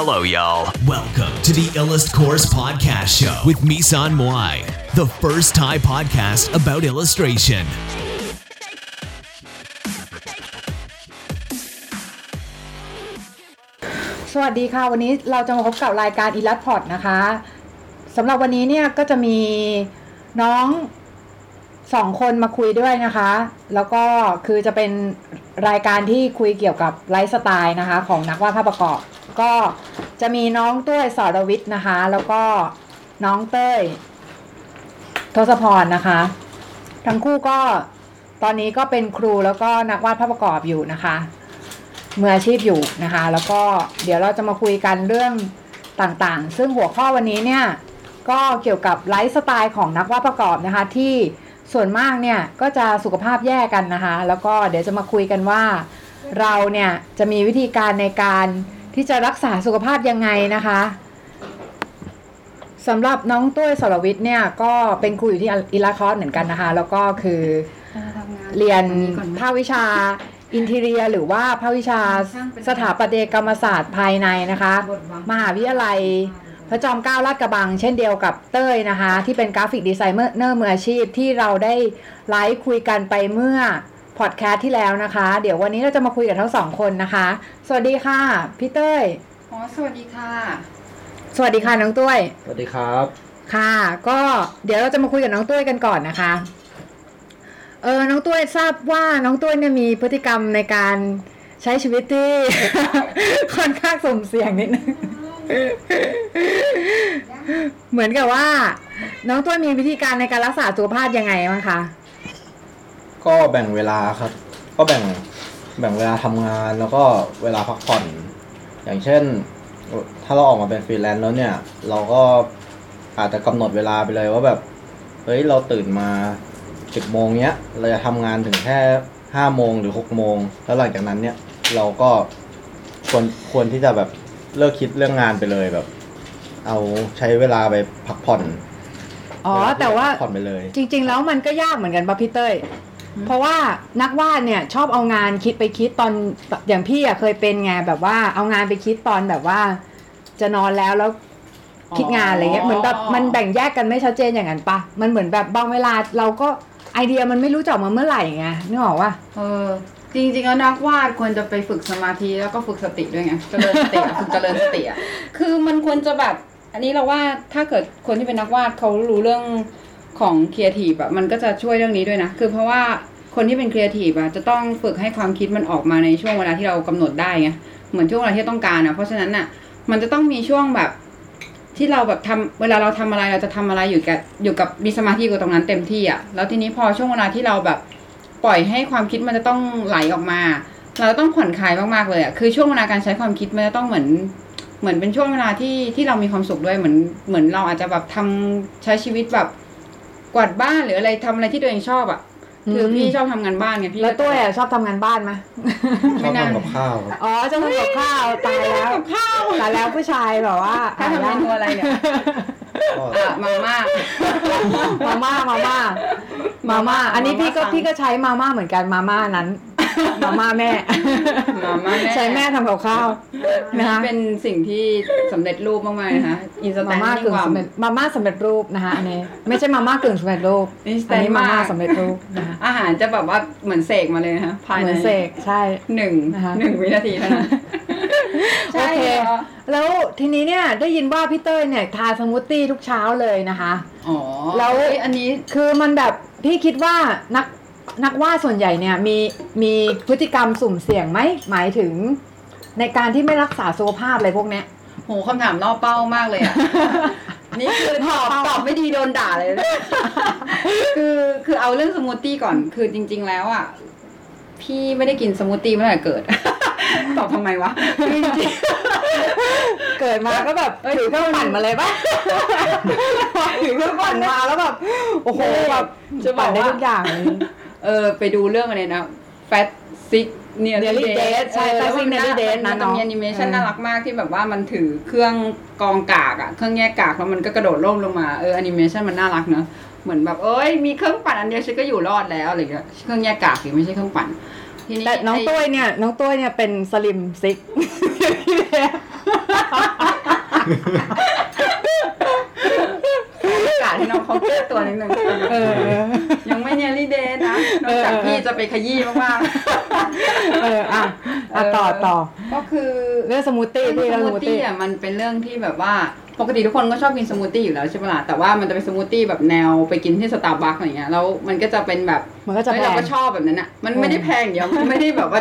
Hello, y'all. Welcome to the Illust Course Podcast Show with Misan Moai, the first Thai podcast about illustration. สวัสดีค่ะ วันนี้เราจะมาพบกับรายการอีลัดพอดนะคะสำหรับวันนี้เนี่ยก็จะมีน้องสองคนมาคุยด้วยนะคะ แล้วก็คือจะเป็นรายการที่คุยเกี่ยวกับไลฟ์สไตล์นะคะ ของนักวาดภาพประกอบ ก็ จะมีน้องตุ้ยสรวิทย์นะคะ แล้วก็น้องเต้ย ทศพรนะคะ ทั้งคู่ก็ตอนนี้ก็เป็นครูแล้วก็นักวาดภาพประกอบอยู่นะคะมืออาชีพอยู่นะคะ แล้วก็เดี๋ยวเราจะมาคุยกันเรื่องต่างๆ ซึ่งหัวข้อวันนี้เนี่ยก็เกี่ยวกับไลฟ์สไตล์ของนักวาดประกอบนะคะ ที่ส่วนมากเนี่ยก็จะสุขภาพแย่กันนะคะ แล้วก็เดี๋ยวจะมาคุยกันว่า เราเนี่ยจะมีวิธีการในการ ที่จะรักษาสุขภาพยังไงนะคะสำหรับน้องตุ้ยสรวิทย์เนี่ยก็เป็นครูอยู่ที่อิลาคอสเหมือนกันนะคะ แล้วก็คือเรียนภาควิชา interior หรือว่าภาควิชาสถาปัตยกรรมศาสตร์ภายในนะคะ มหาวิทยาลัยพระจอมเกล้าลาดกระบัง เช่นเดียวกับเต้ยนะคะ ที่เป็น graphic designer มืออาชีพที่เราได้ไลฟ์คุยกันไปเมื่อ พอดแคสต์ที่แล้วนะคะ เดี๋ยววันนี้เราจะมาคุยกับทั้งสองคนนะคะ สวัสดีค่ะพี่เต้ยอ๋อสวัสดีค่ะ สวัสดีค่ะน้องตุ้ยสวัสดีครับ ค่ะ ก็เดี๋ยวเราจะมาคุยกับน้องตุ้ยกันก่อนนะคะ เออน้องตุ้ยทราบว่าน้องตุ้ยเนี่ยมีพฤติกรรมในการใช้ชีวิตที่ ค่อนข้างสุ่มเสี่ยงนิดนึงเหมือนกับว่า น้องตุ้ยมีวิธีการในการรักษาสุขภาพยังไงบ้างคะ ก็แบ่งเวลาครับ ก็แบ่งแบ่งเวลาทำงานแล้วก็เวลาพักผ่อน อย่างเช่น ถ้าเราออกมาเป็นฟรีแลนซ์แล้วเนี่ย เราก็อาจจะกำหนดเวลาไปเลยว่าแบบเฮ้ยเราตื่นมาสิบโมงเนี้ยเราจะทำงานถึงแค่ห้าโมงหรือหกโมงแล้วหลังจากนั้นเนี่ยเราก็ควรควรที่จะแบบเลิกคิดเรื่องงานไปเลยแบบ เอาใช้เวลาไปพักผ่อนอ๋อเที่แต่ว่าพักผ่อนไปเลย จริง ๆ แล้วมันก็ยากเหมือนกันป่ะพี่เต้ย เพราะว่านักวาดเนี่ยชอบเอางานคิดไปคิดตอนอย่างพี่อะเคยเป็นไงแบบว่าเอางานไปคิดตอนแบบว่า จะนอนแล้วแล้วคิดงานอะไรเงี้ยเหมือนแบบมันแบ่งแยกกันไม่ชัดเจนอย่างนั้นปะมันเหมือนแบบบางเวลาเราก็ไอเดียมันไม่รู้จะออกมาเมื่อไหร่ไงนึกออกว่าเออจริงๆแล้วนักวาดควรจะไปฝึกสมาธิแล้วก็ฝึกสติด้วยไงเจริญสติอะฝึกเจริญสติอะคือมันควรจะแบบ อันนี้เราว่าถ้าเกิดคนที่เป็นนักวาดเขารู้เรื่อง ของครีเอทีฟอะมันก็จะช่วยเรื่องนี้ด้วยนะ คือเพราะว่าคนที่เป็นครีเอทีฟอะจะต้องฝึกให้ความคิดมันออกมาในช่วงเวลาที่เรากำหนดได้ไงเหมือนช่วงเวลาที่ต้องการอะเพราะฉะนั้นอะมันจะต้องมีช่วงแบบที่เราแบบทำเวลาเราทำอะไรเราจะทำอะไรอยู่กับอยู่กับมีสมาธิกับตรงนั้นเต็มที่อะแล้วทีนี้พอช่วงเวลาที่เราแบบปล่อยให้ความคิดมันจะต้องไหลออกมา เราต้องผ่อนคลายมากๆเลยอะคือช่วงเวลาการใช้ความคิดมันจะต้องเหมือนเหมือนเป็นช่วงเวลาที่ที่เรามีความสุขด้วยเหมือนเหมือนเราอาจจะแบบทำใช้ชีวิตแบบ กวาดบ้านหรืออะไรทำอะไรที่ตัวเองชอบอะคือมพี่ชอบทำงานบ้านไงพี่แล้วตุ้ยอะชอบทำงานบ้านไหมชอบทำกับข้าวครับอ๋อชอบทำกับข้าวตายแล้วกับข้าวตายแล้วผู้ชายแบบว่าถ้าทำเมนูอะไรเนี่ยก็อะมาม่ามาม่ามาม่ามาม่าอันนี้พี่ก็มาม่าสั่งพี่ก็ใช้มาม่าเหมือนกันมาม่านั้น มาม่าแม่มาม่าแม่ใช้แม่ทำกับข้าวนะคะเป็นสิ่งที่สำเร็จรูปมากๆนะคะอินสแตมานม่ากึ่งสำเร็จมาม่าสำเร็จรูปนะคะอันนี้ไม่ใช่มาม่ากึ่งสำเร็จรูปอินสแตอันนนี้มาม่ามากสำเร็จรูปนะคะอาหารจะแบบว่าเหมือนเสกมาเลยนะคะภายเหในมือนเสกใช่หนึ่งนะคะหนึ่งวินาทีเท่านั้นโอเคแล้วทีนี้เนี่ยได้ยินว่าพี่เต้ยเนี่ยทาสมูทตี้ทุกเช้าเลยนะคะอ๋อแล้วเอ้ยอันนี้คือมันแบบพี่คิดว่านัก นักวาดส่วนใหญ่เนี่ยมีมีพฤติกรรมสุ่มเสี่ยงไหมหมายถึง ในการที่ไม่รักษาสุขภาพอะไรพวกเนี้ยโหคำถามล่อเป้ามากเลยอะ นี่คือตอบตอบไม่ดีโดนด่าเลยนะคือคือเอาเรื่องสมูทตี้ก่อน คือจริง ๆ แล้วอะ พี่ไม่ได้กินสมูทตี้มาตั้งแต่เกิด ตอบทำไมวะ เกิดมาก็แบบถือเครื่องปั่นมาเลยปะถือเครื่องปั่นมาแล้วแบบ โอ้โหแบบจะบอกปั่นได้ว่าทุกอย่าง เลยเออไปดูเรื่องอะไรนะ Fat Sick Nearly Nearly Dead Dead ใช่เออ Fat Sick แล้ว Nearly Dead มันนะจะมีเนาะแอนิเมชันเออ น่ารักมากที่แบบว่ามันถือเครื่องแยกกากอะเครื่องแยกกากแล้วมันก็กระโดดร่มลงมาเออแอนิเมชันมันน่ารักเนอะเหมือนแบบเอ้ยมีเครื่องปั่นอันเดียวฉันก็อยู่รอดแล้วอะไรเงี้ยเครื่องแยกกากหรือไม่ใช่เครื่องปั่นทีนี้แต่น้องตุ้ยเนี่ย น้องตุ้ยเนี่ยเป็น slim sick โอกาสให้น้องเขาแก้ตัวนิดนึงเออเออยังไม่ nearly dead นะนอกจากพี่จะไปขยี้มากเอออะอะต่อต่อๆก็คือเรื่องสมูทตี้พี่สเรื่องสมูมูททตี้ตี้อะมันเป็นเรื่องที่แบบว่าปกติทุกคนก็ชอบกินสมูทตี้อยู่แล้วใช่ปะล่ะแต่ว่ามันจะเป็นสมูทตี้แบบแนวไปกินที่สตาร์บัคอะไรเงี้ยแล้วมันก็จะเป็นแบบมันก็จะเฮ้ยแพงเราก็ชอบแบบนั้นอะมันไม่ได้แพงอย่างเดียวมันไม่ได้แบบว่า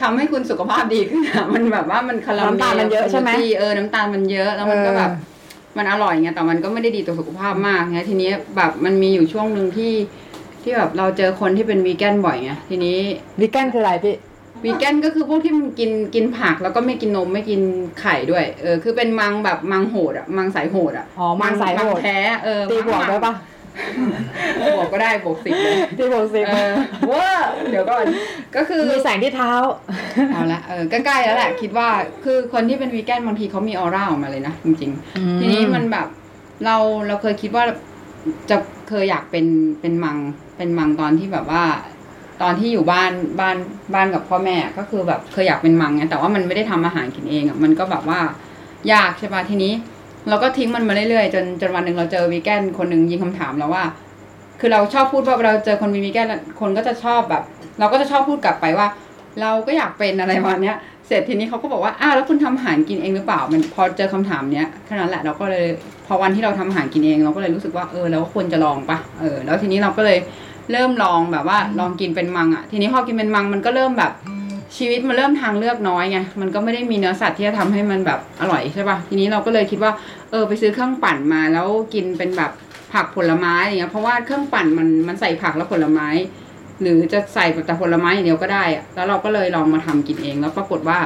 ทำให้คุณสุขภาพดีขึ้นอะมันแบบว่ามันคาราเมลน้ำตาลมันเยอะใช่ไหมสมูทตี้เออน้ำตาลมันเยอะแล้วมันก็แบบเออ มันอร่อยไงแต่มันก็ไม่ได้ดีต่อสุขภาพมากไงทีนี้แบบมันมีอยู่ช่วงหนึ่งที่ที่แบบเราเจอคนที่เป็นวีแกนบ่อยไงทีนี้วีแกนคืออะไรพี่วีแกนก็คือพวกที่มันกินกินผักแล้วก็ไม่กินนมไม่กินไข่ด้วย เออคือเป็นมังแบบมังโหดอะมังสายโหดอะอ๋อมังสายโหดมังแท้เออตีบวกได้ปะ บวกก็ได้บวกสิบเลยตีบวกสิบเออเว่าเดี๋ยวก่อนก็คือมีแสงที่เท้าเอาละเออใกล้ๆแล้วแหละ คิดว่าคือคนที่เป็นวีแกนบางทีเขามีออร่าออกมาเลยนะจริงๆอืมทีนี้มันแบบเราเราเคยคิดว่าจะเคยอยากเป็นเป็นมังเป็นมังตอนที่แบบว่า ตอนที่อยู่บ้านบ้านบ้านกับพ่อแม่ก็คือแบบเคยอยากเป็นมังไงแต่ว่ามันไม่ได้ทำอาหารกินเองอะมันก็แบบว่ายากใช่ปะทีนี้ เราก็ทิ้งมันมาเรื่อยๆจนจนวันหนึ่งเราเจอวีแกนคนหนึ่งยิงคำถามเราว่า คือเราชอบพูดว่าเราเจอคนมีวีแกนคนก็จะชอบแบบ เราก็จะชอบพูดกลับไปว่า เราก็อยากเป็นอะไรประมาณเนี้ยเสร็จทีนี้เขาก็บอกว่าอ้าวแล้วคุณทำอาหารกินเองหรือเปล่า มันพอเจอคำถามเนี้ยแค่นั้นแหละเราก็เลยพอวันที่เราทำอาหารกินเองเราก็เลยรู้สึกว่าเออเราก็ควรจะลองปะเออแล้วทีนี้เราก็เลยเริ่มลองแบบว่าลองกินเป็นมังอะทีนี้พอกินเป็นมังมันก็เริ่มแบบ ชีวิตมันเริ่มทางเลือกน้อยไง มันก็ไม่ได้มีเนื้อสัตว์ที่จะทำให้มันแบบอร่อยใช่ปะทีนี้เราก็เลยคิดว่าเออไปซื้อเครื่องปั่นมาแล้วกินเป็นแบบผักผลไม้อย่างเงี้ย เพราะว่าเครื่องปั่นมันมันใส่ผักและผลไม้ หรือจะใส่แต่ผลไม้อย่างเดียวก็ได้อะแล้วเราก็เลยลองมาทำกินเอง แล้วปรากฏว่า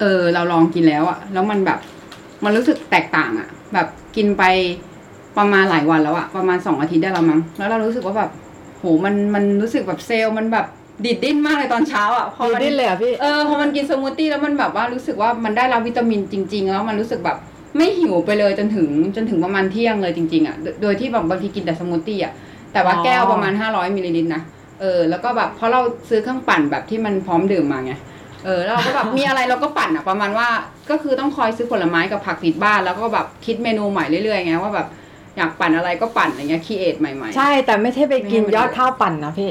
เออ เราลองกินแล้วอะแล้วมันแบบ มันรู้สึกแตกต่างอะแบบกินไปประมาณหลายวันแล้วอะประมาณสองอาทิตย์ได้แล้วมั้ง แล้วเรารู้สึกว่าแบบโหมันมันรู้สึกแบบเซลล์มันแบบ ดีดดิ้นมากเลยตอนเช้าอะพอดีมันดิ้นเลยเหรอพี่ เออพอมันกินสมูทตี้แล้วมันแบบว่ารู้สึกว่ามันได้รับวิตามินจริง ๆ แล้วมันรู้สึกแบบไม่หิวไปเลยจนถึงจนถึงประมาณเที่ยงเลยจริงๆอะโดยโดยที่แบบบางทีกินแต่สมูทตี้อะแต่ว่าอ๋อ แก้วประมาณ 500มิลลิลิตรนะเออแล้วก็แบบเพราะเราซื้อเครื่องปั่นแบบที่มันพร้อมดื่มมาไงเออแล้วเราก็แบบ มีอะไรเราก็ปั่นอะประมาณว่าก็คือต้องคอยซื้อผลไม้กับผักติดบ้าน แล้วก็แบบคิดเมนูใหม่เรื่อยๆไงว่าแบบ อยากปั่นอะไรก็ปั่นอะไรเงี้ย create ใหม่ๆ ใช่แต่ไม่ใช่ไปกินยอดข้าวปั่นนะพี่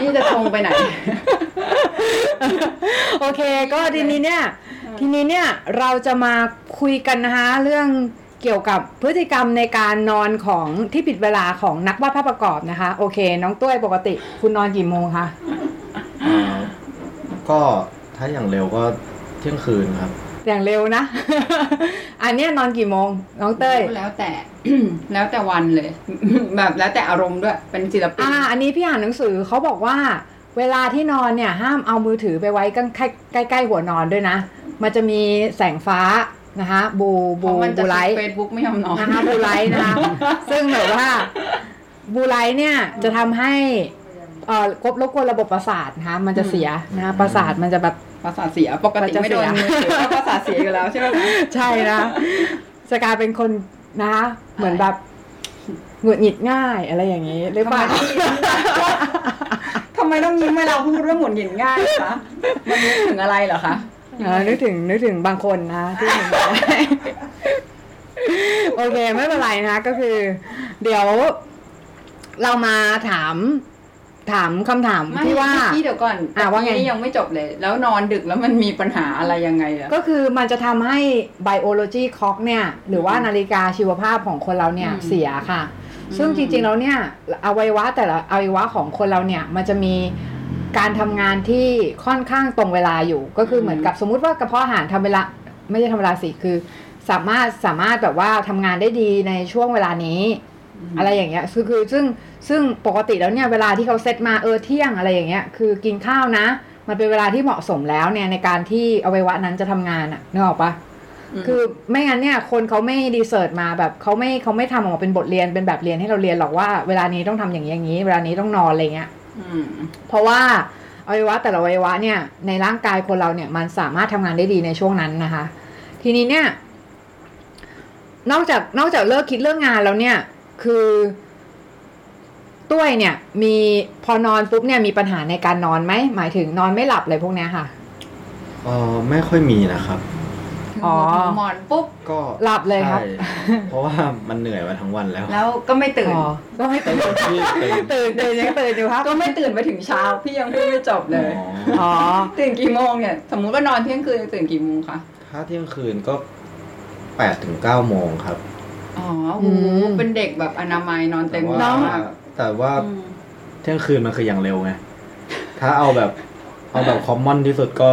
นี่จะชงไปไหน โอเค ก็ทีนี้เนี่ย ทีนี้เนี่ยเราจะมาคุยกันนะคะเรื่องเกี่ยวกับพฤติกรรมในการนอนของที่ผิดเวลาของนักวาดภาพประกอบนะคะ โอเค น้องตุ้ยปกติ คุณนอนกี่โมงคะอ่าก็ถ้าอย่างเร็วก็เที่ยงคืนครับ อย่างเร็วนะ อันเนี้ยนอนกี่โมง น้องเต้ย แล้วแต่ แล้วแต่วันเลย แบบแล้วแต่อารมณ์ด้วย เป็นศิลปิน อ่า อันนี้พี่อ่านหนังสือเขาบอกว่า เวลาที่นอนเนี่ย ห้ามเอามือถือไปไว้ใกล้ใกล้ๆหัวนอนด้วยนะ มันจะมีแสงฟ้านะคะบูเพบูราะมันจะบูไลท์เฟซบุ๊กไม่ยอมนอนนะคะบูไลท์นะคะซึ่งแบบว่าบูไลท์เนี่ยจะทำให้ เอ่อกบรบกวนระบบประสาทนะคะมันจะเสียนะคะประสาทมันจะแบบประสาทเสียปกติมันจะไม่โดนเสียมือถือก็ประสาทเสียอยู่แล้วใช่ไหมใช่นะจะกลายเป็นคนนะคะเหมือนแบบหงุดหงิดง่ายอะไรอย่างนี้หรือเปล่าทำไมต้องยิ้มเวลาพูดเรื่องหมุนหงินง่ายคะมันนึกถึงอะไรเหรอคะเออนึกถึงนึกถึงบางคนนะที่เห็นแบบโอเคไม่เป็นไรนะก็คือ เดี๋ยวเรามาถาม ถามคำถามไม่ที่ว่าพี่เดี๋ยวก่อนอะว่าไงนี่ยังไม่จบเลย แล้วนอนดึกแล้วมันมีปัญหาอะไรยังไงอะก็คือมันจะทำให้ biology clock เนี่ย หรือว่านาฬิกาชีวภาพของคนเราเนี่ยอืมเสียค่ะ ซึ่งจริงๆแล้วเนี่ยอวัยวะแต่ละอวัยวะของคนเราเนี่ยมันจะมีการทำงานที่ค่อนข้างตรงเวลาอยู่ก็คือเหมือนกับสมมุติว่ากระเพาะอาหารทำเวลาไม่ใช่ทำเวลาสิคือ สามารถสามารถแบบว่าทำงานได้ดีในช่วงเวลานี้ อะไรอย่างเงี้ยคือคือซึ่งซึ่งปกติแล้วเนี่ยเวลาที่เขาเซตมาเออเที่ยงอะไรอย่างเงี้ยคือกินข้าวนะ มันเป็นเวลาที่เหมาะสมแล้วเนี่ยในการที่อวัยวะนั้นจะทำงานอะนึกออกปะมคือไม่งั้นเนี่ยคนเขาไม่รีเสิร์ชมาแบบเขาไม่เขาไม่ทำออกมาเป็นบทเรียนเป็นแบบเรียนให้เราเรียนหรอกว่าเวลานี้ต้องทำอย่างนี้อย่างนี้ เวลานี้ต้องนอนอะไรเงี้ยมเพราะว่าอวัยวะแต่ละอวัยวะเนี่ยในร่างกายคนเราเนี่ยมันสามารถทำงานได้ดีในช่วงนั้นนะคะ ทีนี้เนี่ย นอกจากนอกจากเลิกคิดเรื่องงานแล้วเนี่ย คือตุ้ยเนี่ย มีพอนอนปุ๊บเนี่ยมีปัญหาในการนอนไหมหมายถึงนอนไม่หลับอะไรพวกเนี้ยค่ะเออไม่ค่อยมีนะครับดูหัวถูหมอนปุ๊บก็หลับเลยครับใช่เพราะว่ามันเหนื่อยมาทั้งวันแล้ว แล้วก็ไม่ตื่นอ๋อก็ไม่ตื่นที่ตื่นตื่นตื่นยังตื่นอยู่ครับก็ไม่ตื่นไปถึงเช้าพี่ยังพูดไม่จบเลยอ๋ออ๋อตื่นกี่โมงเนี่ยสมมุติว่านอนเที่ยงคืนตื่นกี่โมงคะถ้าเที่ยงคืนก็แปดถึงเก้าโมงครับ อ๋อโอ้โหอืมเป็นเด็กแบบอนามัยนอนเต็มแต่ที่ว่ามากแต่ว่าอืมเที่ยงคืนมันคืออย่างเร็วไง ถ้าเอาแบบ เอาแบบคอมมอนที่สุดก็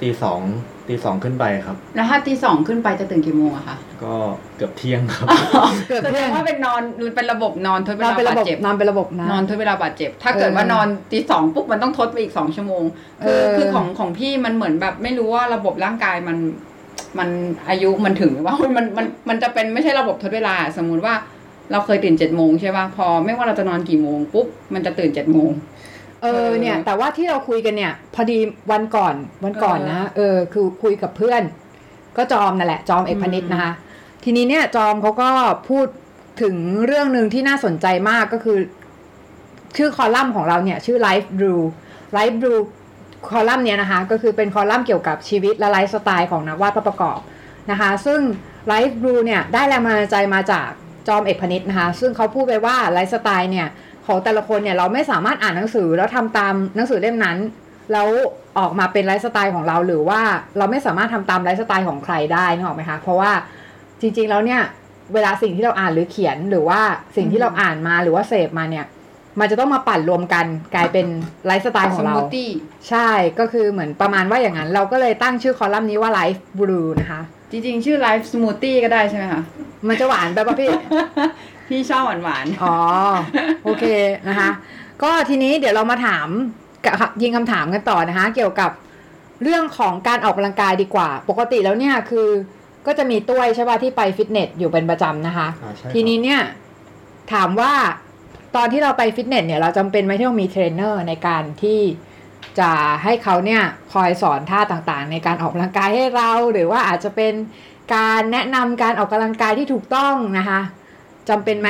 ตีสองตีสองขึ้นไปครับ แล้วถ้าตีสองขึ้นไปจะตื่นกี่โมงอะคะก็เกือบเที่ยงครับเกือบแสเที่ดยงงว่าเป็นนอนเป็นระบบนอนทดเวนอนลาเป็นระบาบดบเจ็บนอนเป็นระบบนะนอนทดเวลาบาดเจ็บ ถ้าเกิดเออว่านอนตีสองปุ๊บมันต้องทดไปอีกสองชั่วโมงคือเออคือของของพี่มันเหมือนแบบไม่รู้ว่าระบบร่างกายมัน มันอายุมันถึงหรือว่ามันมันมันจะเป็นไม่ใช่ระบบทดเวลา สมมุติว่าเราเคยตื่นเจ็ดโมงใช่ป่ะพอไม่ว่าเราจะนอนกี่โมงปุ๊บมันจะตื่นเจ็ดโมงเออเนี่ยแต่ว่าที่เราคุยกันเนี่ย พอดีวันก่อนวันก่อนนะเออคือคุยกับเพื่อน ก็จอมนั่นแหละ จอมเอกพนิษฐ์นะคะ ทีนี้เนี่ยจอมเขาก็พูดถึงเรื่องหนึ่งที่น่าสนใจมากก็คือ ชื่อคอลัมน์ของเราเนี่ย ชื่อ Life Brew Life Brew คอลัมน์เนี่ยนะคะ ก็คือเป็นคอลัมน์เกี่ยวกับชีวิตและไลฟ์สไตล์ของนักวาดภาพประกอบนะคะ ซึ่ง Life Brew เนี่ยได้แรงบันดาลใจมาจากจอมเอกพนิษฐ์นะคะ ซึ่งเขาพูดไปว่าไลฟ์สไตล์เนี่ยของแต่ละคนเนี่ยเราไม่สามารถอ่านหนังสือแล้วทำตามหนังสือเล่มนั้น แล้วออกมาเป็นไลฟ์สไตล์ของเราหรือว่าเราไม่สามารถทำตามไลฟ์สไตล์ของใครได้นึกออกไหมคะเพราะว่าจริงๆแล้วเนี่ยเวลาสิ่งที่เราอ่านหรือเขียนหรือว่าสิ่งที่เราอ่านมาหรือว่าเสพมาเนี่ย มันจะต้องมาปั่นรวมกันกลายเป็นไลฟ์สไตล์ของเราสมูทตี้ใช่ก็คือเหมือนประมาณว่าอย่างนั้น เราก็เลยตั้งชื่อคอลัมน์นี้ว่า Life Brew นะคะจริงๆ ชื่อ Life Smoothie ก็ได้ใช่ไหมคะ มันจะหวานแบบว่าพี่ พี่ชอบหวานหวานอ๋อ โอเคนะคะ ก็ทีนี้เดี๋ยวเรามาถามกับยิงคำถามกันต่อนะคะ เกี่ยวกับเรื่องของการออกกำลังกายดีกว่า ปกติแล้วเนี่ยคือก็จะมีตุ้ยใช่ป่ะที่ไปฟิตเนสอยู่เป็นประจำนะคะอ่าใช่ครับทีนี้เนี่ย ถามว่า ตอนที่เราไปฟิตเนสเนี่ยเราจำเป็นไหมที่ต้องมีเทรนเนอร์ในการที่จะให้เขาเนี่ยคอยสอนท่าต่างๆ ในการออกกำลังกายให้เรา หรือว่าอาจจะเป็นการแนะนำการออกกำลังกายที่ถูกต้องนะคะจำเป็นไหม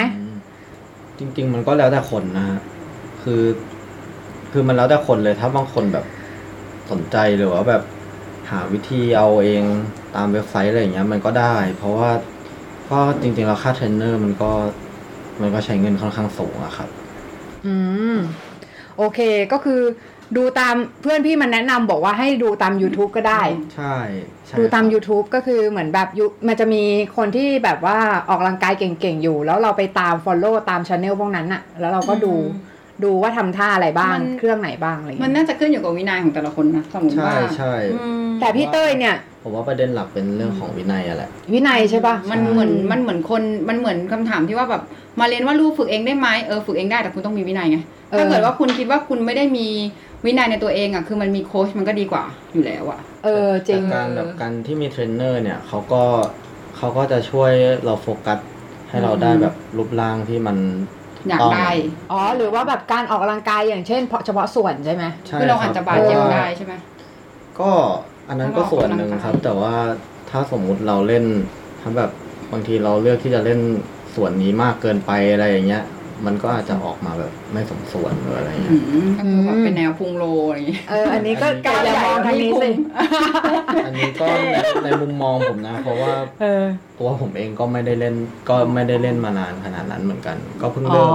จริง ๆ มันก็แล้วแต่คนนะฮะคือ คือมันแล้วแต่คนเลยถ้าบางคนแบบสนใจหรือว่าแบบหาวิธีเอาเองตามเว็บไซต์อะไรอย่างเงี้ย มันก็ได้ เพราะว่าก็จริงๆแล้วค่าเทรนเนอร์มันก็ มันก็ใช้เงินค่อนข้างสูงอะครับ อืม โอเคก็คือดูตามเพื่อนพี่มันแนะนำบอกว่าให้ดูตาม YouTube ก็ได้ ใช่ใช่ดูตามครับ YouTube ก็คือเหมือนแบบยุมันจะมีคนที่แบบว่าออกกำลังกายเก่งๆ อยู่ แล้วเราไปตาม Follow ตามช anel พวกนั้นอะแล้วเราก็ดูดูว่าทำท่าอะไรบ้างเครื่องไหนบ้างอะไรอย่างมันเงี้ยน่าจะขึ้นอยู่กับวินัยของแต่ละคนนะสมมติใช่ว่า ใช่อืมแแต่พี่เต้ยเนี่ย ผมว่าประเด็นหลักเป็นเรื่องของวินัยอะแหละ วินัยใช่ปะมันเหมือนมันเหมือนคนมันเหมือนคำถามที่ว่าแบบมาเรียนว่าลูกฝึกเองได้ไหมเออฝึกเองได้แต่คุณต้องมีวินัยไงถ้าเกิดว่าคุณคิดว่าคุณไม่ได้มีวินัยในตัวเองอะคือมันมีโค้ชมันก็ดีกว่าอยู่แล้วอะเออจริงแต่การแบบการที่มีเทรนเนอร์เนี่ยเขาก็เขาก็จะช่วยเราโฟกัสให้เราได้แบบรูปร่างที่มันอยากต้องได้อ๋อหรือว่าแบบการออกกำลังกายอย่างเช่นเฉพาะส่วนใช่ไหมใช่คือเราอาจจะบาดเจ็บพระว่ได้ใช่ไหมก็ อันนั้นก็ส่วนหนึ่งครับ แต่ว่าถ้าสมมุติเราเล่นถ้าแบบบางทีเราเลือกที่จะเล่นส่วนนี้มากเกินไปอะไรอย่างเงี้ย มันก็อาจจะออกมาแบบไม่สมส่วนหรืออะไรอืเงี้ยมก็คือแบบเป็นแนวพุงโลอะไรอย่างงี้เอออันนี้ก็อันนี้ก็การอย่ามองทางนี้สิอันนี้ก็ในในมุมมองผมนะ เพราะว่าเออตัวผมเองก็ไม่ได้เล่นก็ไม่ได้เล่นมานานขนาดนั้นเหมือนกัน ก็เพิ่งอ๋อเริ่ม